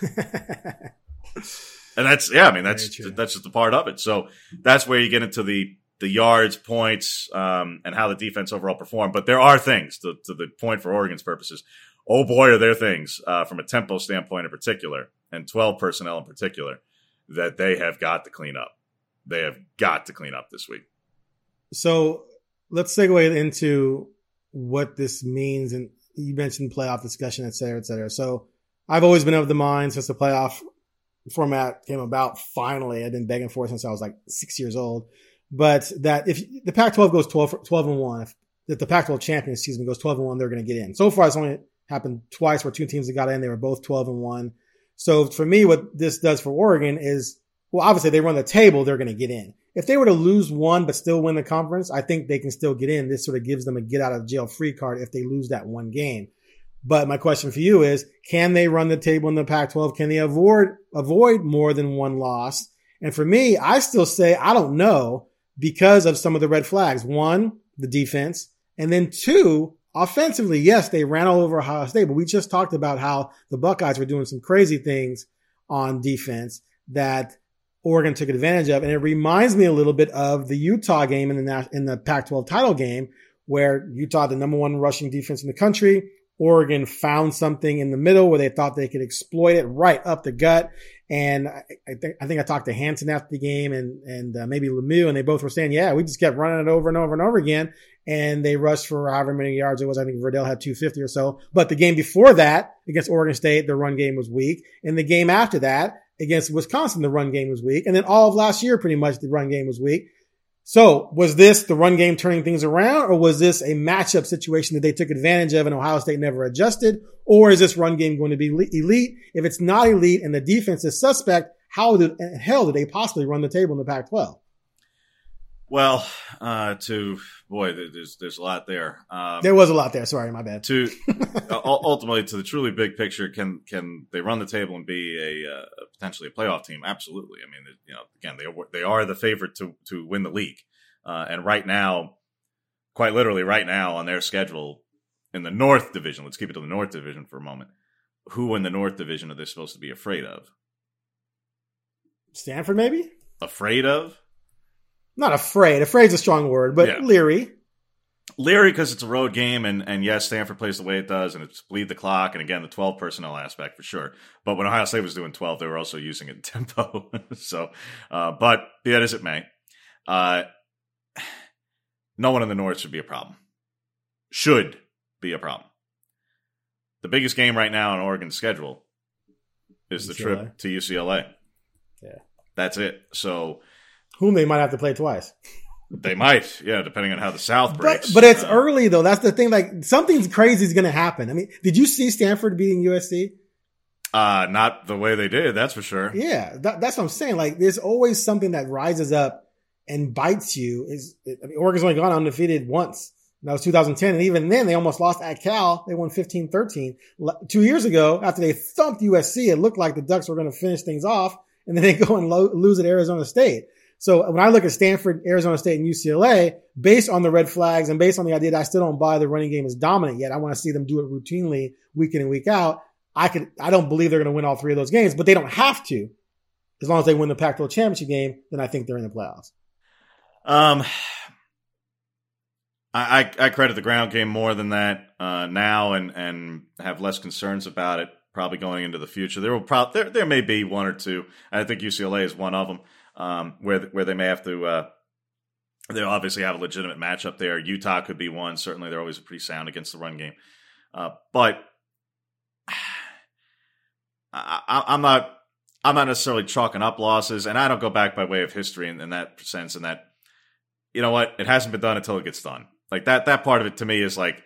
<laughs> And that's yeah, I mean that's that's just a part of it. So that's where you get into the the yards, points, um, and how the defense overall performed. But there are things to, to the point for Oregon's purposes. Oh boy, are there things uh, from a tempo standpoint in particular, and twelve personnel in particular, that they have got to clean up. They have got to clean up this week. So let's segue into what this means. And you mentioned playoff discussion, et cetera, et cetera. So I've always been of the mind since the playoff format came about. Finally, I've been begging for it since I was like six years old. But that if the Pac-12 goes 12, 12 and one, if, if the Pac-12 champion, excuse me, goes 12 and one, they're going to get in. So far, it's only happened twice where two teams that got in, they were both 12 and one. So for me, what this does for Oregon is, well, obviously they run the table, they're going to get in. If they were to lose one but still win the conference, I think they can still get in. This sort of gives them a get out of jail free card if they lose that one game. But my question for you is, can they run the table in the Pac-12? Can they avoid, avoid more than one loss? And for me, I still say, I don't know because of some of the red flags. One, the defense. And then two, offensively, yes, they ran all over Ohio State, but we just talked about how the Buckeyes were doing some crazy things on defense that Oregon took advantage of. And it reminds me a little bit of the Utah game in the, in the Pac-12 title game where Utah, the number one rushing defense in the country, Oregon found something in the middle where they thought they could exploit it right up the gut. And I, I think I think I talked to Hanson after the game and and uh, maybe Lemieux, and they both were saying, yeah, we just kept running it over and over and over again, and they rushed for however many yards it was. I think Verdell had 250 or so. But the game before that against Oregon State, the run game was weak, and the game after that against Wisconsin, the run game was weak, and then all of last year, pretty much the run game was weak. So was this the run game turning things around or was this a matchup situation that they took advantage of and Ohio State never adjusted? Or is this run game going to be elite? If it's not elite and the defense is suspect, how the hell did they possibly run the table in the Pac-12? Well, uh, to boy, there's there's a lot there. Um, There was a lot there. Sorry, my bad. to <laughs> ultimately to the truly big picture, can can they run the table and be a uh, potentially a playoff team? Absolutely. I mean, you know, again, they are, they are the favorite to to win the league, uh, and right now, quite literally, right now on their schedule in the North Division. Let's keep it to the North Division for a moment. Who in the North Division are they supposed to be afraid of? Stanford, maybe? Afraid of? Not afraid. Afraid's a strong word, but Yeah. leery. Leary because it's a road game, and and yes, Stanford plays the way it does, and it's bleed the clock, and again the twelve personnel aspect for sure. But when Ohio State was doing twelve, they were also using it in <laughs> tempo. so, uh, but be that as it may, uh, <sighs> no one in the North should be a problem. Should be a problem. The biggest game right now on Oregon's schedule is the trip to UCLA. Yeah. That's it. So Whom they might have to play twice. they might, yeah, depending on how the South But, breaks. but it's Uh, early though. That's the thing. Like something's crazy is going to happen. I mean, did you see Stanford beating USC? Uh, not the way they did, that's for sure. Yeah, that, that's what I'm saying. Like, there's always something that rises up and bites you. Is I mean, Oregon's only gone undefeated once. And that was 2010, and even then they almost lost at Cal. They won 15-13. Two years ago, after they thumped USC, it looked like the Ducks were going to finish things off, and then they <laughs> go and lo- lose at Arizona State. So when I look at Stanford, Arizona State, and UCLA, based on the red flags and based on the idea that I still don't buy the running game is dominant yet, I want to see them do it routinely week in and week out. I could, I don't believe they're going to win all three of those games, but they don't have to. As long as they win the Pac-12 championship game, then I think they're in the playoffs. Um, I, I, I credit the ground game more than that uh, now, and and have less concerns about it. Probably going into the future, there will probably there there may be one or two. I think UCLA is one of them um, where where they may have to. Uh, they obviously have a legitimate matchup there. Utah could be one. Certainly, they're always pretty sound against the run game. Uh, but <sighs> I, am not. I'm not necessarily chalking up losses, and I don't go back by way of history in, in that sense. In that, you know what, it hasn't been done until it gets done. Like that. That part of it to me is like.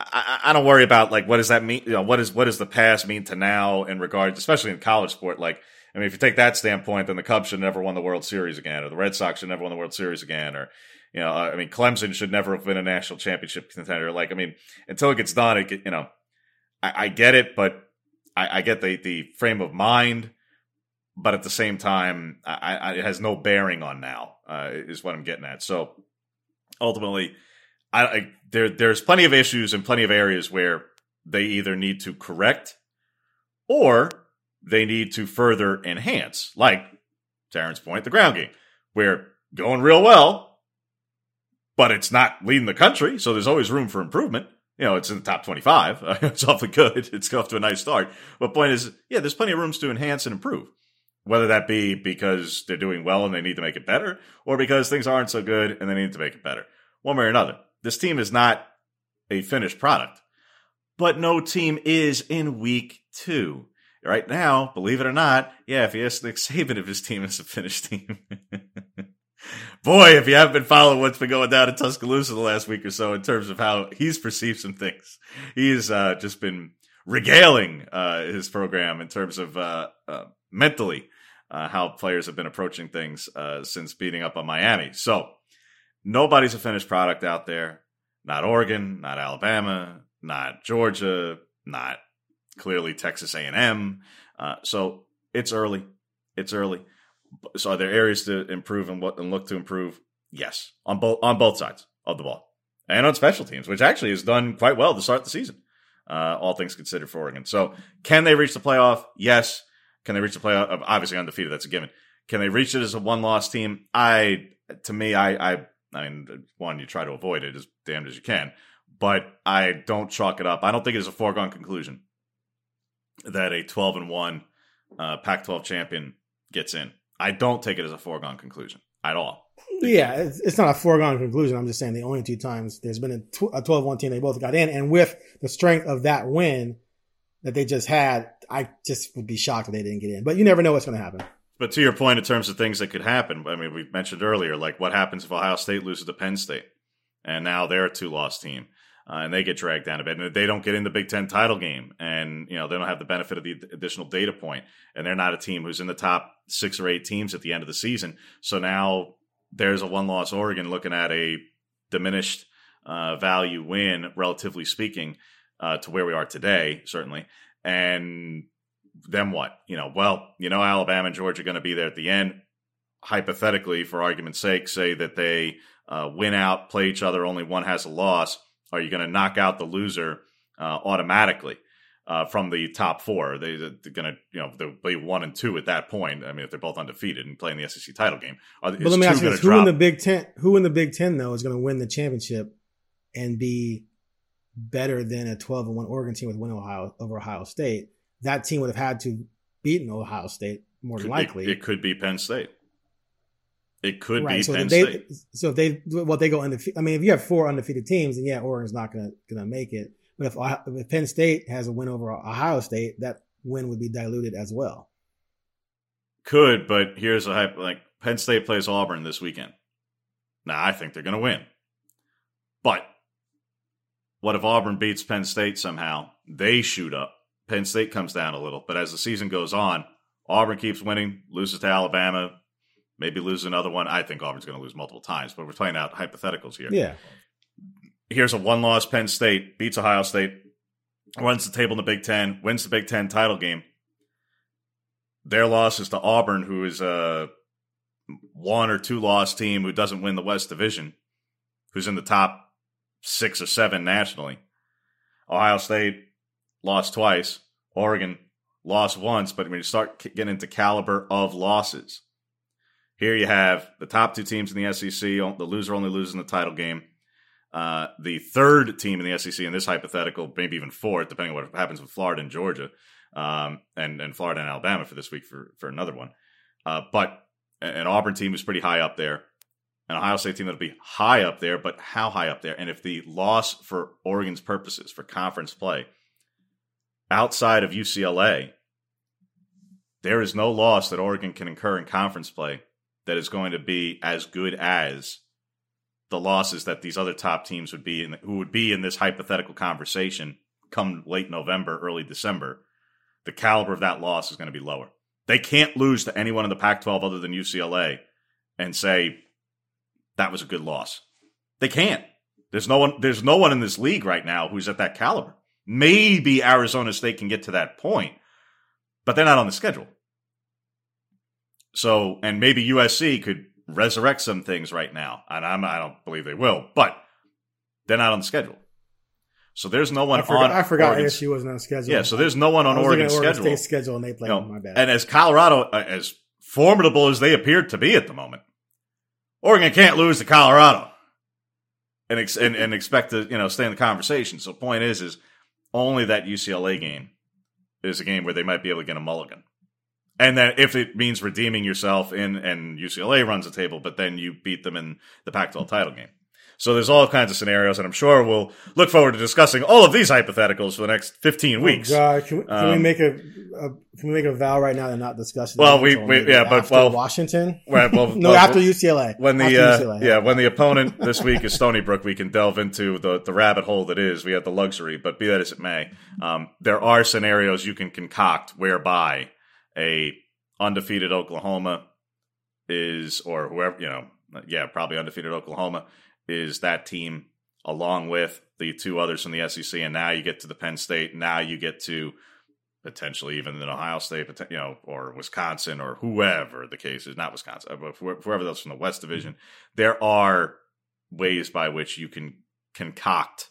I, I, don't worry about like what does that mean. You know, what is what does the past mean to now in regards, especially in college sport. Like I mean, if you take that standpoint, then the Cubs should never won the World Series again, or the Red Sox should never won the World Series again, or you know, I mean, Clemson should never have been a national championship contender. Like, I mean, until it gets done, it you know, I, I get it, but I, I, get the the frame of mind, but at the same time, I, I, it has no bearing on now. Uh, is what I'm getting at. So ultimately, I, there there's plenty of issues and plenty of areas where they either need to correct or they need to further enhance, like Terrence's point, the ground game. We're going real well, but it's not leading the country, so there's always room for improvement. You know, it's in the top 25. <laughs> it's awfully good. <laughs> It's off to a nice start. But point is, yeah, there's plenty of rooms to enhance and improve. Whether that be because they're doing well and they need to make it better, or because things aren't so good and they need to make it better. One way or another. This team is not a finished product. But no team is in week two right now, believe it or not, yeah, if you ask Nick Saban if his team is a finished team. <laughs> Boy, if you haven't been following what's been going down in Tuscaloosa the last week or so in terms of how he's perceived some things, he's uh, just been regaling uh, his program in terms of uh, uh mentally uh, how players have been approaching things uh, since beating up on Miami. So nobody's a finished product out there. Not Oregon, not Alabama, not Georgia, not clearly Texas A&M. Uh, so it's early. It's early. So are there areas to improve and, what, and look to improve? Yes, on both on both sides of the ball, and on special teams, which actually has done quite well to start the season. Uh, all things considered for Oregon. So can they reach the playoff? Yes. Can they reach the playoff? Obviously undefeated. That's a given. Can they reach it as a one loss team? I, to me, I, I, I mean, one, you try to avoid it as damned as you can, but I don't chalk it up. I don't think it is a foregone conclusion that a 12 and 1 uh, Pac 12 champion gets in. I don't take it as a foregone conclusion at all. Yeah, it's, not a foregone conclusion. I'm just saying the only two times there's been a 12 1 team, they both got in. And with the strength of that win that they just had, I just would be shocked if they didn't get in. But you never know what's going to happen. But to your point, in terms of things that could happen, I mean, we mentioned earlier, like what happens if Ohio State loses to Penn State and now they're a two loss team uh, and they get dragged down a bit. And they don't get in the Big Ten title game, and you know they don't have the benefit of the additional data point, and they're not a team who's in the top six or eight teams at the end of the season. So now there's a one-loss Oregon looking at a diminished uh, value win, relatively speaking, uh, to where we are today, certainly. And then what? You know, well, you know, Alabama and Georgia are going to be there at the end. Hypothetically, for argument's sake, say that they uh, win out, play each other, only one has a loss are you going to knock out the loser uh, automatically uh, from the top four? They, are going to, you know, they'll be one and two at that point. I mean, if they're both undefeated and playing the SEC title game. Are, but let me ask you this: Who drop? in the Big Ten? Who in the Big Ten though is going to win the championship and be better than a twelve and one Oregon team with win Ohio over Ohio State? That team would have had to beaten Ohio State more than likely. Be, it could be Penn State. It could right. be so Penn they, State. So if they well they go undefeated. I mean, if you have four undefeated teams, then yeah, Oregon's not gonna gonna make it. But if if Penn State has a win over Ohio State, that win would be diluted as well. Could, but here's a hype. Like Penn State plays Auburn this weekend. Now I think they're gonna win. But what if Auburn beats Penn State somehow? They shoot up. Penn State comes down a little, but as the season goes on, Auburn keeps winning, loses to Alabama, maybe lose another one. I think Auburn's going to lose multiple times, but we're playing out hypotheticals here. Yeah. Here's a one loss Penn State, beats Ohio State, runs the table in the Big Ten, wins the Big Ten title game. their loss is to Auburn, who is a one or two loss team who doesn't win the West Division, who's in the top six or seven nationally. Ohio State lost twice. Oregon lost once, but when you start getting into caliber of losses, here you have the top two teams in the SEC. The loser only loses in the title game. Uh, the third team in the SEC in this hypothetical, maybe even fourth, depending on what happens with Florida and Georgia, um, and and Florida and Alabama for this week for for another one. Uh, but an Auburn team is pretty high up there, an Ohio State team that'll be high up there, but how high up there? And if the loss for Oregon's purposes for conference play outside of UCLA, there is no loss that Oregon can incur in conference play that is going to be as good as the losses that these other top teams would be in, who would be in this hypothetical conversation come late November, early December. The caliber of that loss is going to be lower. They can't lose to anyone in the Pac 12 other than UCLA and say that was a good loss. They can't. There's no one there's no one in this league right now who's at that caliber. Maybe Arizona State can get to that point, but they're not on the schedule. So, and maybe USC could resurrect some things right now, and I'm, I don't believe they will, but they're not on the schedule. So there's no one I forgot, on. I forgot Oregon's- ASU wasn't on schedule. Yeah, so there's no one on Oregon's Oregon schedule. State's schedule and they played. You know, my bad. And as Colorado, uh, as formidable as they appeared to be at the moment, Oregon can't lose to Colorado and, ex- and and expect to you know stay in the conversation. So point is, is only that UCLA game is a game where they might be able to get a mulligan. And then if it means redeeming yourself in and UCLA runs the table, but then you beat them in the Pac-12 title game. So there's all kinds of scenarios, and I'm sure we'll look forward to discussing all of these hypotheticals for the next 15 weeks. Oh, God, can, we- can we Um, make a, a can we make a vow right now to not discuss? Well, we- we- yeah, but, after well- Washington. Right, well, <laughs> no, well, after UCLA. when the After uh, UCLA. yeah when the opponent this week is Stony Brook, we can delve into the the rabbit hole that is. We have the luxury, but be that as it may, um, there are scenarios you can concoct whereby a undefeated Oklahoma is, or whoever you know, yeah, probably undefeated Oklahoma is that team along with the two others from the SEC, and now you get to the Penn State. Now you get to potentially even in Ohio State, you know, or Wisconsin, or whoever the case is, not Wisconsin, but whoever else from the West Division. There are ways by which you can concoct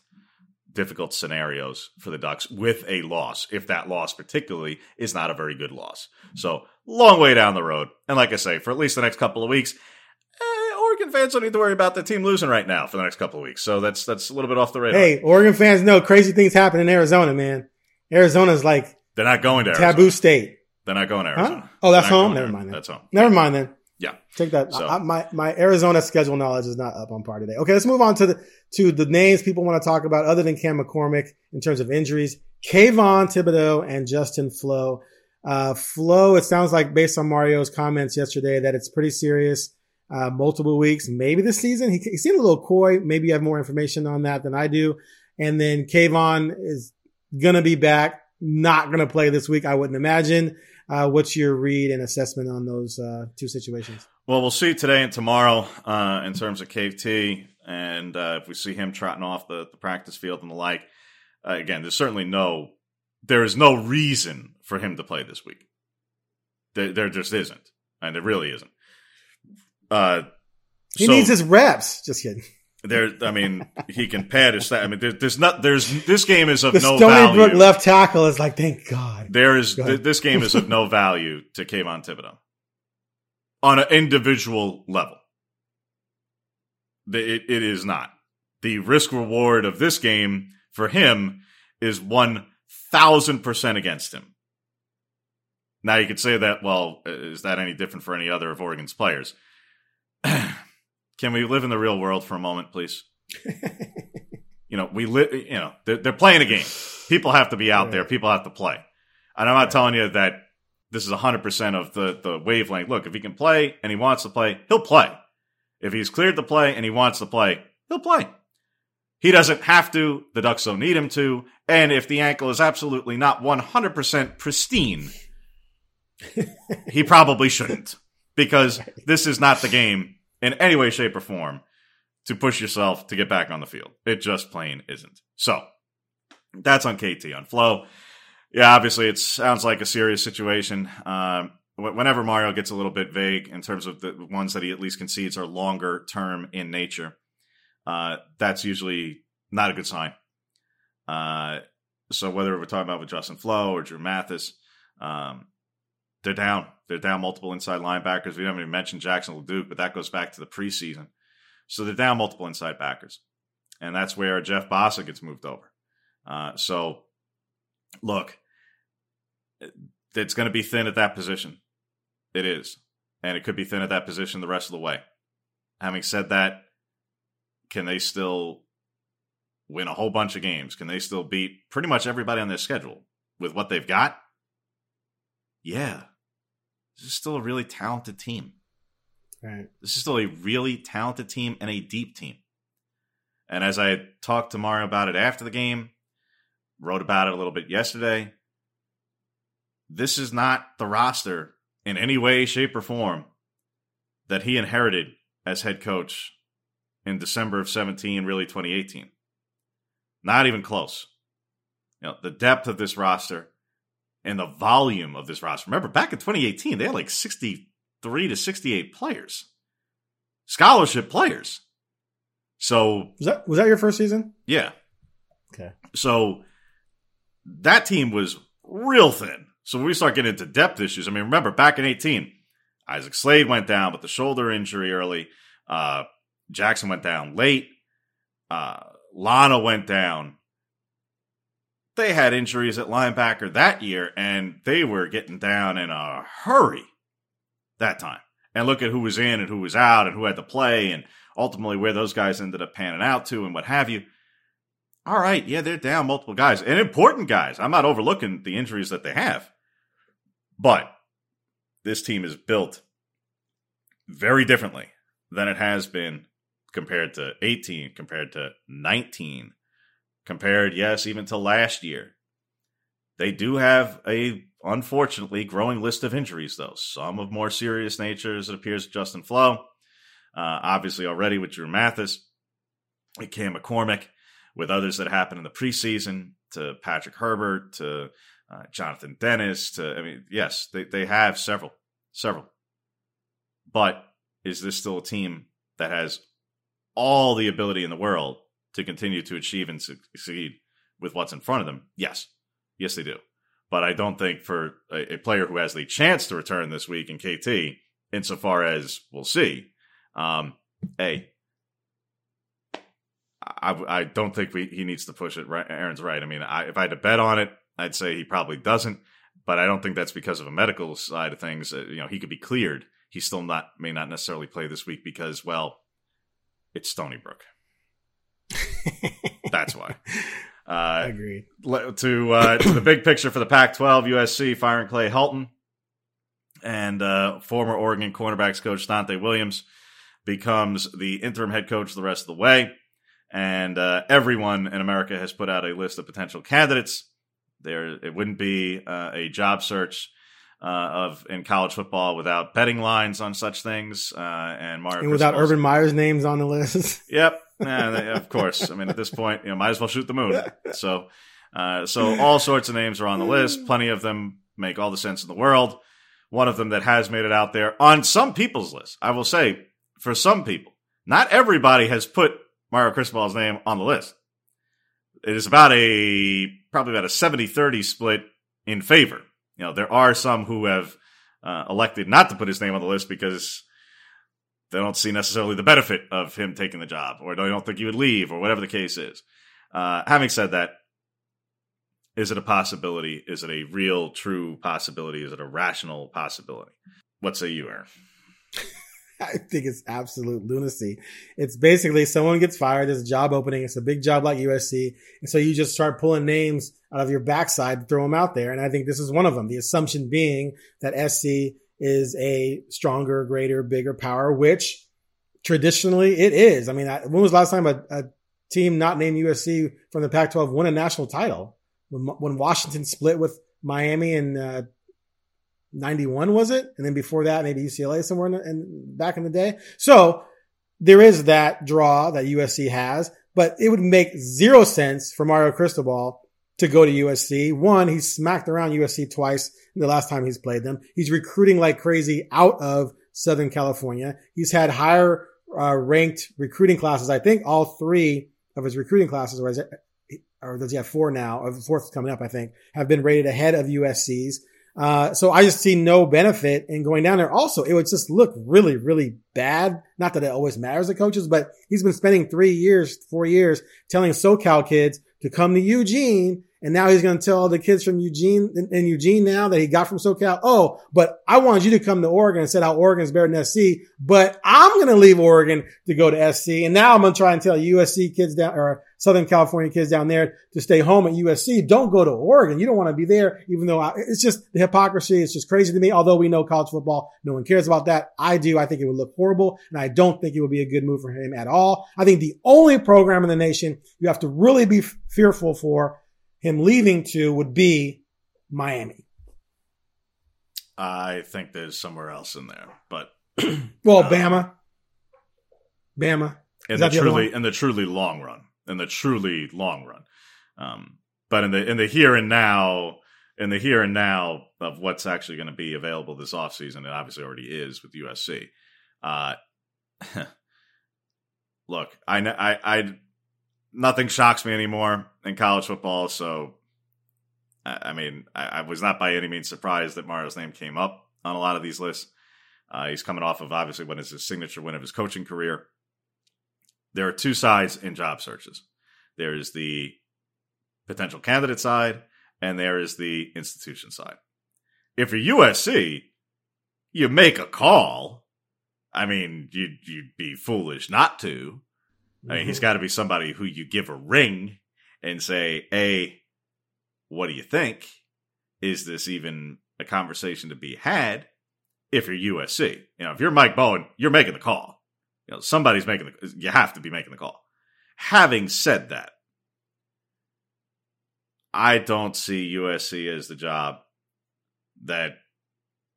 difficult scenarios for the Ducks with a loss, if that loss particularly is not a very good loss. So long way down the road, and like I say, for at least the next couple of weeks. eh, Oregon fans don't need to worry about the team losing right now for the next couple of weeks, so that's that's a little bit off the radar. Hey, Oregon fans know crazy things happen in Arizona, man. Arizona's like They're not going to Arizona. taboo state. They're not going to Huh? Arizona. Oh, that's home. Never mind. Then. That's home. Never mind then. Yeah. Take that. So- I, my my Arizona schedule knowledge is not up on par today. Okay, let's move on to the to the names people want to talk about other than Cam McCormick in terms of injuries. Kayvon Thibodeaux and Justin Flowe. Uh, Flowe, it sounds like based on Mario's comments yesterday that it's pretty serious. Uh, multiple weeks, maybe this season. He, he seemed a little coy. Maybe you have more information on that than I do. And then Kayvon is gonna be back. Not gonna play this week, I wouldn't imagine. Uh, what's your read and assessment on those uh, two situations? Well, we'll see today and tomorrow uh, in terms of Cave T, and uh, if we see him trotting off the, the practice field and the like. Again, there's certainly no, there is no reason for him to play this week. There, there just isn't, and there really isn't. Uh, He so needs his reps. Just kidding. there. I mean, he can pad his stat. I mean, there, there's not. There's this game is of The no Stony value. Brook left tackle is like, thank God. There is Go th- this game is of no value to Kayvon Thibodeaux on an individual level. The- It, it is not. The risk reward of this game for him is one thousand percent against him. Now you could say that. Well, is that any different for any other of Oregon's players? <clears throat> Can we live in the real world for a moment, please? <laughs> you know, we live. You know, they're, they're playing a game. People have to be out there. People have to play. And I'm not telling you that this is 100% of the, the wavelength. Look, if he can play and he wants to play, he'll play. If he's cleared to play and he wants to play, he'll play. He doesn't have to. The Ducks don't need him to. And if the ankle is absolutely not 100% pristine, he probably shouldn't. Because <laughs> this is not the game in any way, shape, or form to push yourself to get back on the field. It just plain isn't. So that's on KT. On Flowe, yeah, obviously it sounds like a serious situation. Um, whenever Mario gets a little bit vague in terms of the ones that he at least concedes are longer term in nature, uh, that's usually not a good sign. Uh, so whether we're talking about with Justin Flowe or Drew Mathis, um, they're down. They're down multiple inside linebackers. We haven't even mentioned Jackson LeDuc, but that goes back to the preseason. So they're down multiple inside backers. And that's where Jeff Bassa gets moved over. Uh, so, look, it's going to be thin at that position. It is. And it could be thin at that position the rest of the way. Having said that, can they still win a whole bunch of games? Can they still beat pretty much everybody on their schedule with what they've got? Yeah. This is still a really talented team. Right. This is still a really talented team and a deep team. And as I talked to Mario about it after the game, wrote about it a little bit yesterday, this is not the roster in any way, shape, or form that he inherited as head coach in December of 17, really 2018. Not even close. You know, the depth of this roster and the volume of this roster. Remember, back in 2018, they had like 63 to 68 players, scholarship players. So was that was that your first season? Yeah. Okay. So that team was real thin. So when we start getting into depth issues, I mean, remember back in 18, Isaac Slade went down with the shoulder injury early. Uh, Jackson went down late. Uh, Lana went down. They had injuries at linebacker that year, and they were getting down in a hurry that time. And look at who was in and who was out and who had to play and ultimately where those guys ended up panning out to and what have you. All right, yeah, they're down multiple guys and important guys. I'm not overlooking the injuries that they have. But this team is built very differently than it has been compared to 18, compared to 19, compared, yes, even to last year. They do have a unfortunately growing list of injuries, though. Some of more serious nature, as it appears, Justin Flowe. Uh, obviously, already with Drew Mathis, Cam McCormick, with others that happened in the preseason, to Patrick Herbert, to uh, Jonathan Dennis, to I mean, yes, they they have several, several. But is this still a team that has all the ability in the world to continue to achieve and succeed with what's in front of them? Yes. Yes, they do. But I don't think for a, a player who has the chance to return this week in KT, insofar as we'll see, um, A, I, I don't think we, he needs to push it. Right, Aaron's right. I mean, I, if I had to bet on it, I'd say he probably doesn't. But I don't think that's because of a medical side of things. Uh, you know, he could be cleared. He still not may not necessarily play this week because, well, it's Stony Brook. <laughs> that's why. Uh, I agree. To, uh, to the big picture for the Pac-12, USC firing Clay Helton and uh, former Oregon cornerbacks coach Donte Williams becomes the interim head coach the rest of the way. And uh, everyone in America has put out a list of potential candidates. There, it wouldn't be uh, a job search uh, of in college football without betting lines on such things. Uh, and Mario and without Urban Meyer's names on the list. <laughs> yep, yeah, of course. I mean, at this point, you know, might as well shoot the moon. So, uh, so all sorts of names are on the list. Plenty of them make all the sense in the world. One of them that has made it out there on some people's list. I will say, for some people, not everybody has put Mario Cristobal's name on the list. It is about a probably about a 70-30 split in favor. You know, there are some who have uh, elected not to put his name on the list because they don't see necessarily the benefit of him taking the job, or they don't think he would leave, or whatever the case is. Uh, having said that, is it a possibility? Is it a real, true possibility? Is it a rational possibility? What say you, Aaron? <laughs> I think it's absolute lunacy. It's basically someone gets fired, there's a job opening, it's a big job like USC, and so you just start pulling names out of your backside throw them out there. And I think this is one of them. The assumption being that SC is a stronger, greater, bigger power, which traditionally it is. I mean, when was the last time a, a team not named USC from the Pac-12 won a national title? When, when Washington split with Miami in uh, 91 was it? And then before that, maybe UCLA somewhere in, in, back in the day. So there is that draw that USC has, but it would make zero sense for Mario Cristobal to go to USC. One, he smacked around USC twice the last time he's played them. He's recruiting like crazy out of Southern California. He's had higher uh, ranked recruiting classes. I think all three of his recruiting classes, or, it, or does he have four now? Or the fourth coming up, I think, have been rated ahead of USC's. Uh, so I just see no benefit in going down there. Also, it would just look really, really bad. Not that it always matters to coaches, but he's been spending three years, four years telling SoCal kids to come to Eugene and now he's going to tell the kids from Eugene in, Eugene now that he got from SoCal. Oh, but I wanted you to come to Oregon and said how Oregon is better than SC, but I'm going to leave Oregon to go to SC. And now I'm going to try and tell USC kids down or Southern California kids down there to stay home at USC. Don't go to Oregon. You don't want to be there, even though I, it's just the hypocrisy. It's just crazy to me. Although we know college football, no one cares about that. I do. I think it would look horrible and I don't think it would be a good move for him at all. I think the only program in the nation you have to really be f- fearful for him leaving to would be Miami. I think there's somewhere else in there, but <clears throat> well, um, Bama, Bama, in the, the truly in the truly long run, in the truly long run. Um, but in the in the here and now, in the here and now of what's actually going to be available this offseason, it obviously already is with USC. Uh, <laughs> look, I, I I nothing shocks me anymore in college football. So, I, mean, I, I, was not by any means surprised that Mario's name came up on a lot of these lists. Uh, he's coming off of obviously what is his signature win of his coaching career. There are two sides in job searches. There is the potential candidate side, and there is the institution side. If you're USC, you make a call. I mean, you'd, you'd be foolish not to. I mean, he's mm-hmm. got to be somebody who you give a ring and say, "Hey, what do you think? Is this even a conversation to be had?" If you're USC, you know, if you're Mike Bohn, you're making the call. You know, somebody's making the. You have to be making the call. Having said that, I don't see USC as the job that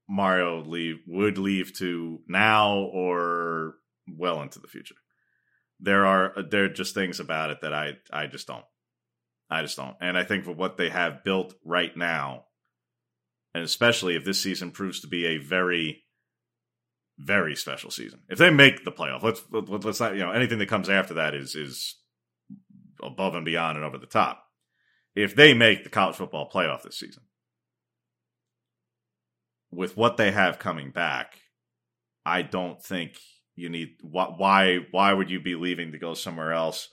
Mario leave would leave to now or well into the future there are there are just things about it that I I just don't. I just don't. And I think for what they have built right now, and especially if this season proves to be a very very special season. If they make the playoff, let's let's not you know anything that comes after that is is above and beyond and over the top. If they make the college football playoff this season, with what they have coming back, I don't think you need why why would you be leaving to go somewhere else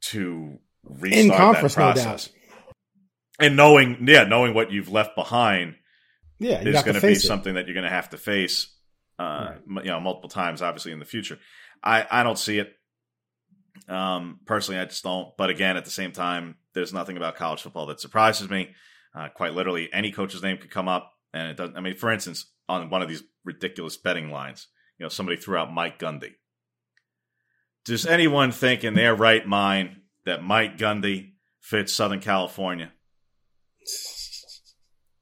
to restart in conference, that process? No and knowing, yeah, knowing what you've left behind, yeah, is going to be it. something that you're going to have to face, uh, right. you know, multiple times, obviously in the future. I I don't see it. Um, personally, I just don't. But again, at the same time, there's nothing about college football that surprises me. Uh, quite literally, any coach's name could come up, and it doesn't. I mean, for instance, on one of these ridiculous betting lines, you know, somebody threw out Mike Gundy. Does anyone think in their right mind that Mike Gundy fits Southern California?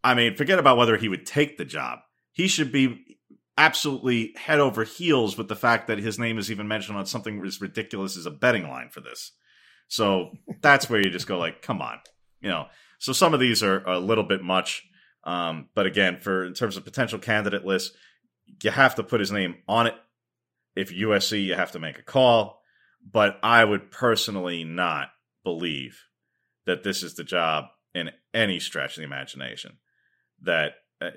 I mean, forget about whether he would take the job. He should be absolutely head over heels with the fact that his name is even mentioned on something as ridiculous as a betting line for this. So that's where you just go like, come on, you know. So some of these are, a little bit much, um, but again, for in terms of potential candidate lists, you have to put his name on it. If USC, you have to make a call. But I would personally not believe that this is the job in any stretch of the imagination. That uh,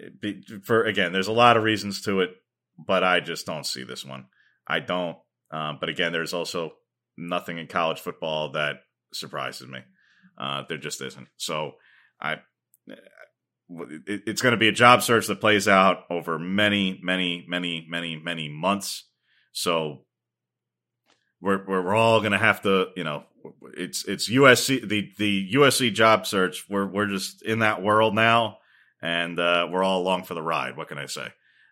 for again, there's a lot of reasons to it, but I just don't see this one. I don't. Um, but again, there's also nothing in college football that surprises me. Uh, there just isn't. So I it's going to be a job search that plays out over many, many, many, many, many months. So we're we're all going to have to, you know, it's it's USC the the USC job search. We're we're just in that world now, and uh, we're all along for the ride. What can I say?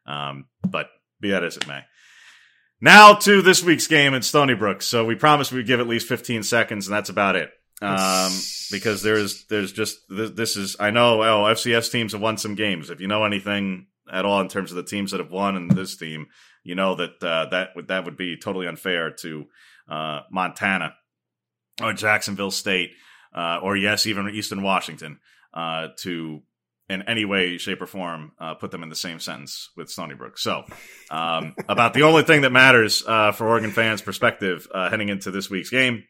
Um, but be that as it may. Now to this week's game in Stony Brook. So we promised we'd give at least 15 seconds, and that's about it um, because there's there's just this is I know oh FCS teams have won some games. If you know anything at all in terms of the teams that have won and this team, you know that uh, that would that would be totally unfair to uh, Montana or Jacksonville State. uh, or yes, even Eastern Washington, uh, to in any way, shape, or form uh, put them in the same sentence with Stony Brook. So, um, about the only thing that matters uh, for Oregon fans' perspective uh, heading into this week's game: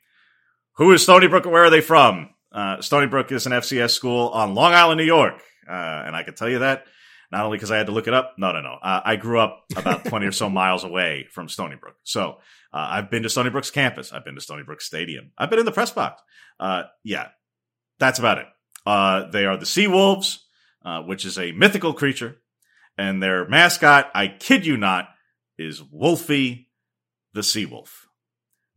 who is Stony Brook and where are they from? Uh, Stony Brook is an FCS school on Long Island, New York, uh, and I can tell you that not only because I had to look it up. No, no, no. Uh, I grew up about twenty or so <laughs> miles away from Stony Brook, so I've been to Stony Brook's campus. I've been to Stony Brook Stadium. I've been in the press box. yeah, that's about it. they are the Sea Wolves uh, which is a mythical creature, and their mascot, I kid you not, is Wolfie the Sea Wolf.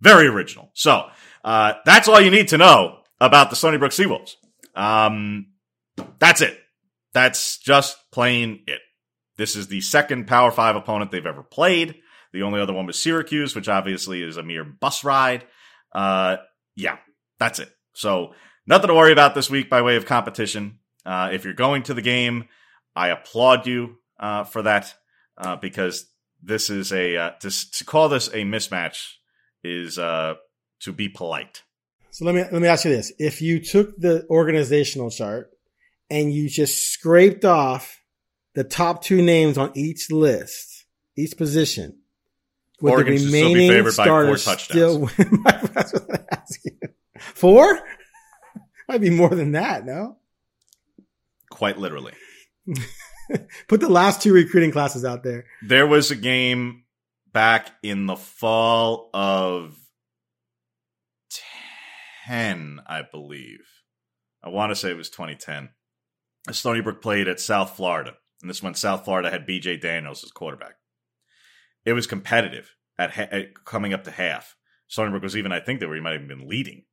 Very original. So uh, that's all you need to know about the Stony Brook Seawolves. Um, that's it. That's just plain it. This is the second Power Five opponent they've ever played. The only other one was Syracuse, which obviously is a mere bus ride. Uh, yeah, that's it. So nothing to worry about this week by way of competition. Uh, if you're going to the game, I applaud you uh, for that uh, because this is a uh, to, to, call this a mismatch is uh, to be polite. So let me let me ask you this: If you took the organizational chart and you just scraped off the top two names on each list, each position, would Oregon the remaining still starters <laughs> still win? <laughs> Four? <laughs> Might be more than that, no? quite literally. Put the last two recruiting classes out there. There was a game back in the fall of 10, I believe. I want to say it was 2010. Stony Brook played at South Florida, and this one South Florida had BJ Daniels as quarterback. It was competitive at, ha- at coming up to half. Stony Brook was even, I think, they were he might have been leading.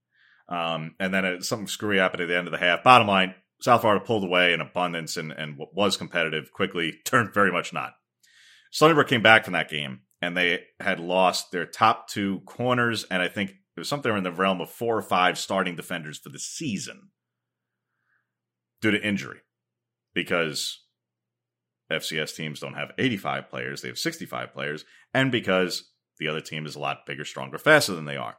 Um, and then it, something screwy happened at the end of the half. Bottom line, South Florida pulled away in abundance and, and what was competitive quickly turned very much not. Stony Brook came back from that game and they had lost their top two corners and I think it was something in the realm of four or five starting defenders for the season due to injury because FCS teams don't have 85 players, they have 65 players, and because the other team is a lot bigger, stronger, faster than they are.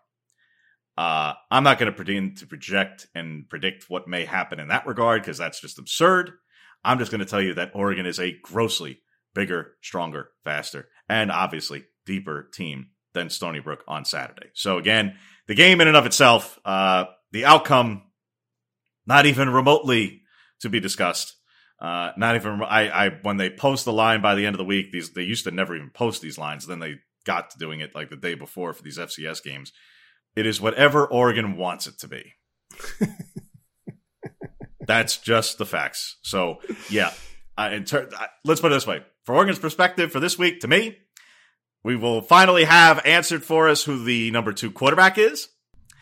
Uh, I'm not going to pretend to project and predict what may happen in that regard because that's just absurd. I'm just going to tell you that Oregon is a grossly bigger, stronger, faster, and obviously deeper team than Stony Brook on Saturday. So again, the game in and of itself, uh, the outcome, not even remotely to be discussed. Uh, not even I, I when they post the line by the end of the week, these they used to never even post these lines. Then they got to doing it like the day before for these FCS games. It is whatever Oregon wants it to be. <laughs> That's just the facts. So, yeah. Uh, ter- uh, let's put it this way. For Oregon's perspective for this week, to me, we will finally have answered for us who the number two quarterback is.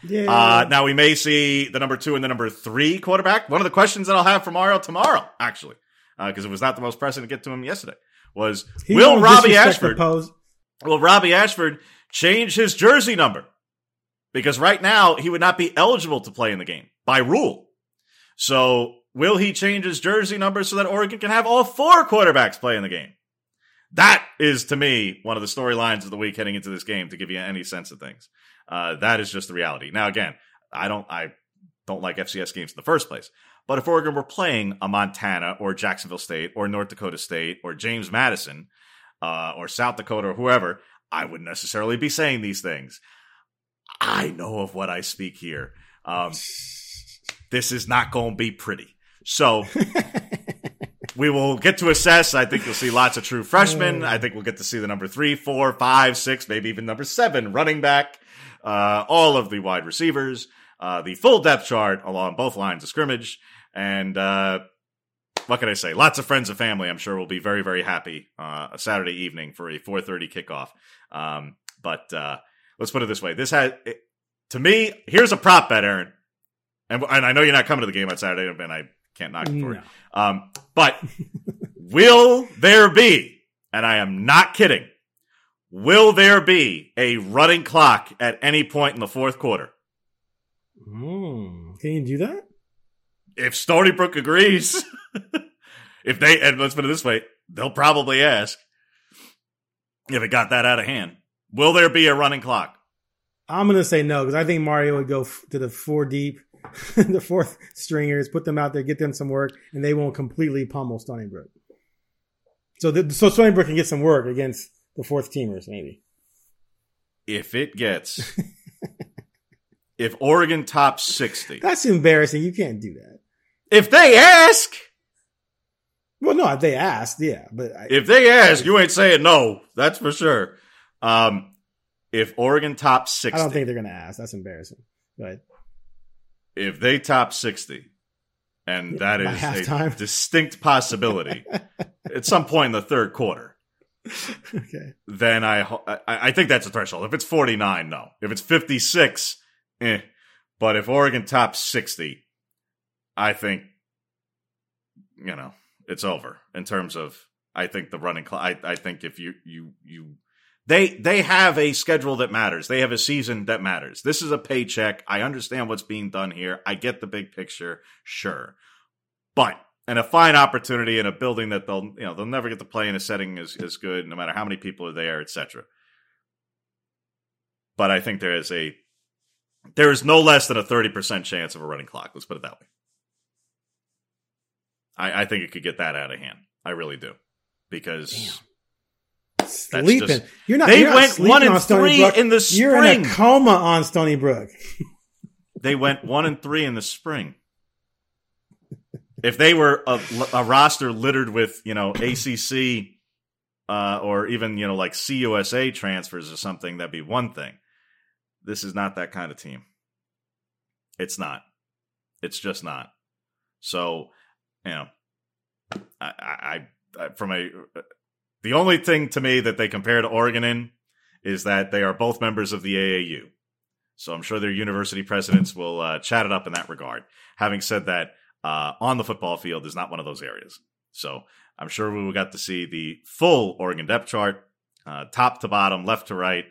Yeah. Uh, now we may see the number two and the number three quarterback. One of the questions that I'll have for Mario tomorrow, actually, because uh, it was not the most pressing to get to him yesterday, was he will Robbie Ashford will Robbie Ashford change his jersey number? because right now he would not be eligible to play in the game by rule. So will he change his jersey number so that Oregon can have all four quarterbacks play in the game? That is to me one of the storylines of the week heading into this game to give you any sense of things. Uh, that is just the reality. Now, again, I don't, I don't like FCS games in the first place. But if Oregon were playing a Montana or Jacksonville State or North Dakota State or James Madison uh, or South Dakota or whoever, I wouldn't necessarily be saying these things. I know of what I speak here. Um, this is not going to be pretty. So <laughs> we will get to assess. I think you'll see lots of true freshmen. I think we'll get to see the number three, four, five, six, maybe even number seven running back, uh, all of the wide receivers, uh, the full depth chart along both lines of scrimmage. And, uh, what can I say? Lots of friends and family, I'm sure, will be very, very happy uh, a Saturday evening for a 4:30 kickoff. Um, but uh, let's put it this way. This had, it, to me, here's a prop bet, Aaron. And, and I know you're not coming to the game on Saturday, and I can't knock you for no. it. Um, but will there be, and I am not kidding, will there be a running clock at any point in the fourth quarter? Mm, can you do that? If Stony Brook agrees, <laughs> if they, and let's put it this way, they'll probably ask if it got that out of hand. Will there be a running clock? I'm gonna say no because I think Mario would go f- to the four deep. <laughs> the fourth stringers, put them out there, get them some work, and they won't completely pummel Stony Brook. So, the, so Stony Brook can get some work against the fourth teamers, maybe. If it gets, <laughs> if Oregon tops 60, That's embarrassing. You can't do that. if they ask, Well, no, if they asked, yeah, but I, if they ask, you ain't saying no. That's for sure. Um, if Oregon tops 60, I don't think they're going to ask. That's embarrassing. But if they top 60, and that by is halftime. a <laughs> distinct possibility at some point in the third quarter, okay, then I, I I think that's a threshold. If it's 49, no. If it's 56, eh. But if Oregon tops 60, I think, you know, it's over in terms of, I think the running, I, I think if you, you, you, they, they have a schedule that matters. They have a season that matters. This is a paycheck. I understand what's being done here. I get the big picture. Sure. But, and a fine opportunity in a building that they'll, you know, they'll never get to play in a setting as, as good, no matter how many people are there, etc. But I think there is a, there is no less than a 30% chance of a running clock. Let's put it that way. I, I think it could get that out of hand. I really do. Because sleeping. just- you're not. They you're went sleeping one and on three Brook. in the spring. You're in a coma on Stony Brook. <laughs> they went one and three in the spring. If they were a, a roster littered with, you know, ACC uh, or even, you know, like CUSA transfers or something, that'd be one thing. This is not that kind of team. It's not. It's just not. So, you know, I, I, I from a the only thing to me that they compare to Oregon in is that they are both members of the AAU. So I'm sure their university presidents will uh, chat it up in that regard. Having said that, uh, on the football field is not one of those areas. So I'm sure we will get to see the full Oregon depth chart, uh, top to bottom, left to right,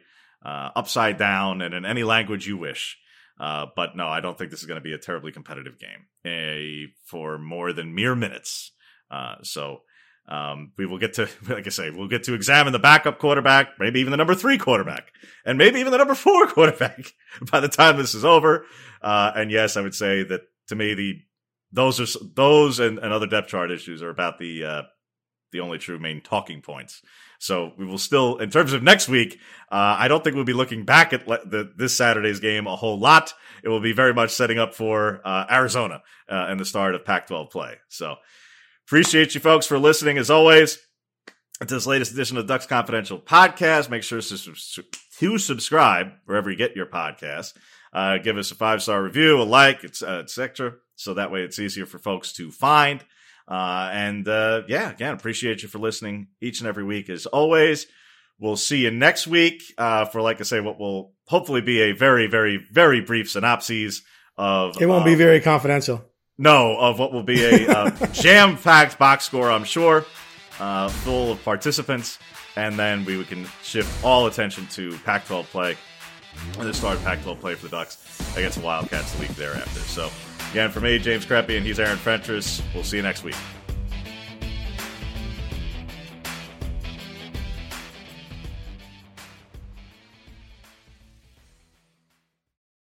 uh, upside down, and in any language you wish. Uh, but no, I don't think this is going to be a terribly competitive game eh, for more than mere minutes. Uh, so um, we will get to, <laughs> like I say, we'll get to examine the backup quarterback, maybe even the number three quarterback, and maybe even the number four <laughs> quarterback <laughs> by the time this is over. Uh, and yes, I would say that to me, the those are those and, and other depth chart issues are about the uh, the only true main talking points. So we will still, in terms of next week, uh, I don't think we'll be looking back at le- the, this Saturday's game a whole lot. It will be very much setting up for uh, Arizona uh, and the start of Pac-12 play. So appreciate you folks for listening as always to this latest edition of Ducks Confidential podcast. Make sure to, to subscribe wherever you get your podcasts. Uh, give us a five star review, a like, et etc. So that way it's easier for folks to find. Uh, and uh, yeah, again, appreciate you for listening each and every week as always. We'll see you next week uh, for, like I say, what will hopefully be a very, very, very brief synopsis of. It won't be very confidential. No, of what will be a uh, <laughs> jam packed box score, I'm sure, uh, full of participants. And then we can shift all attention to Pac 12 play and the start of Pac 12 play for the Ducks against the Wildcats the week thereafter. So, again, for me, James Crepea, and he's Aaron Fentress. We'll see you next week.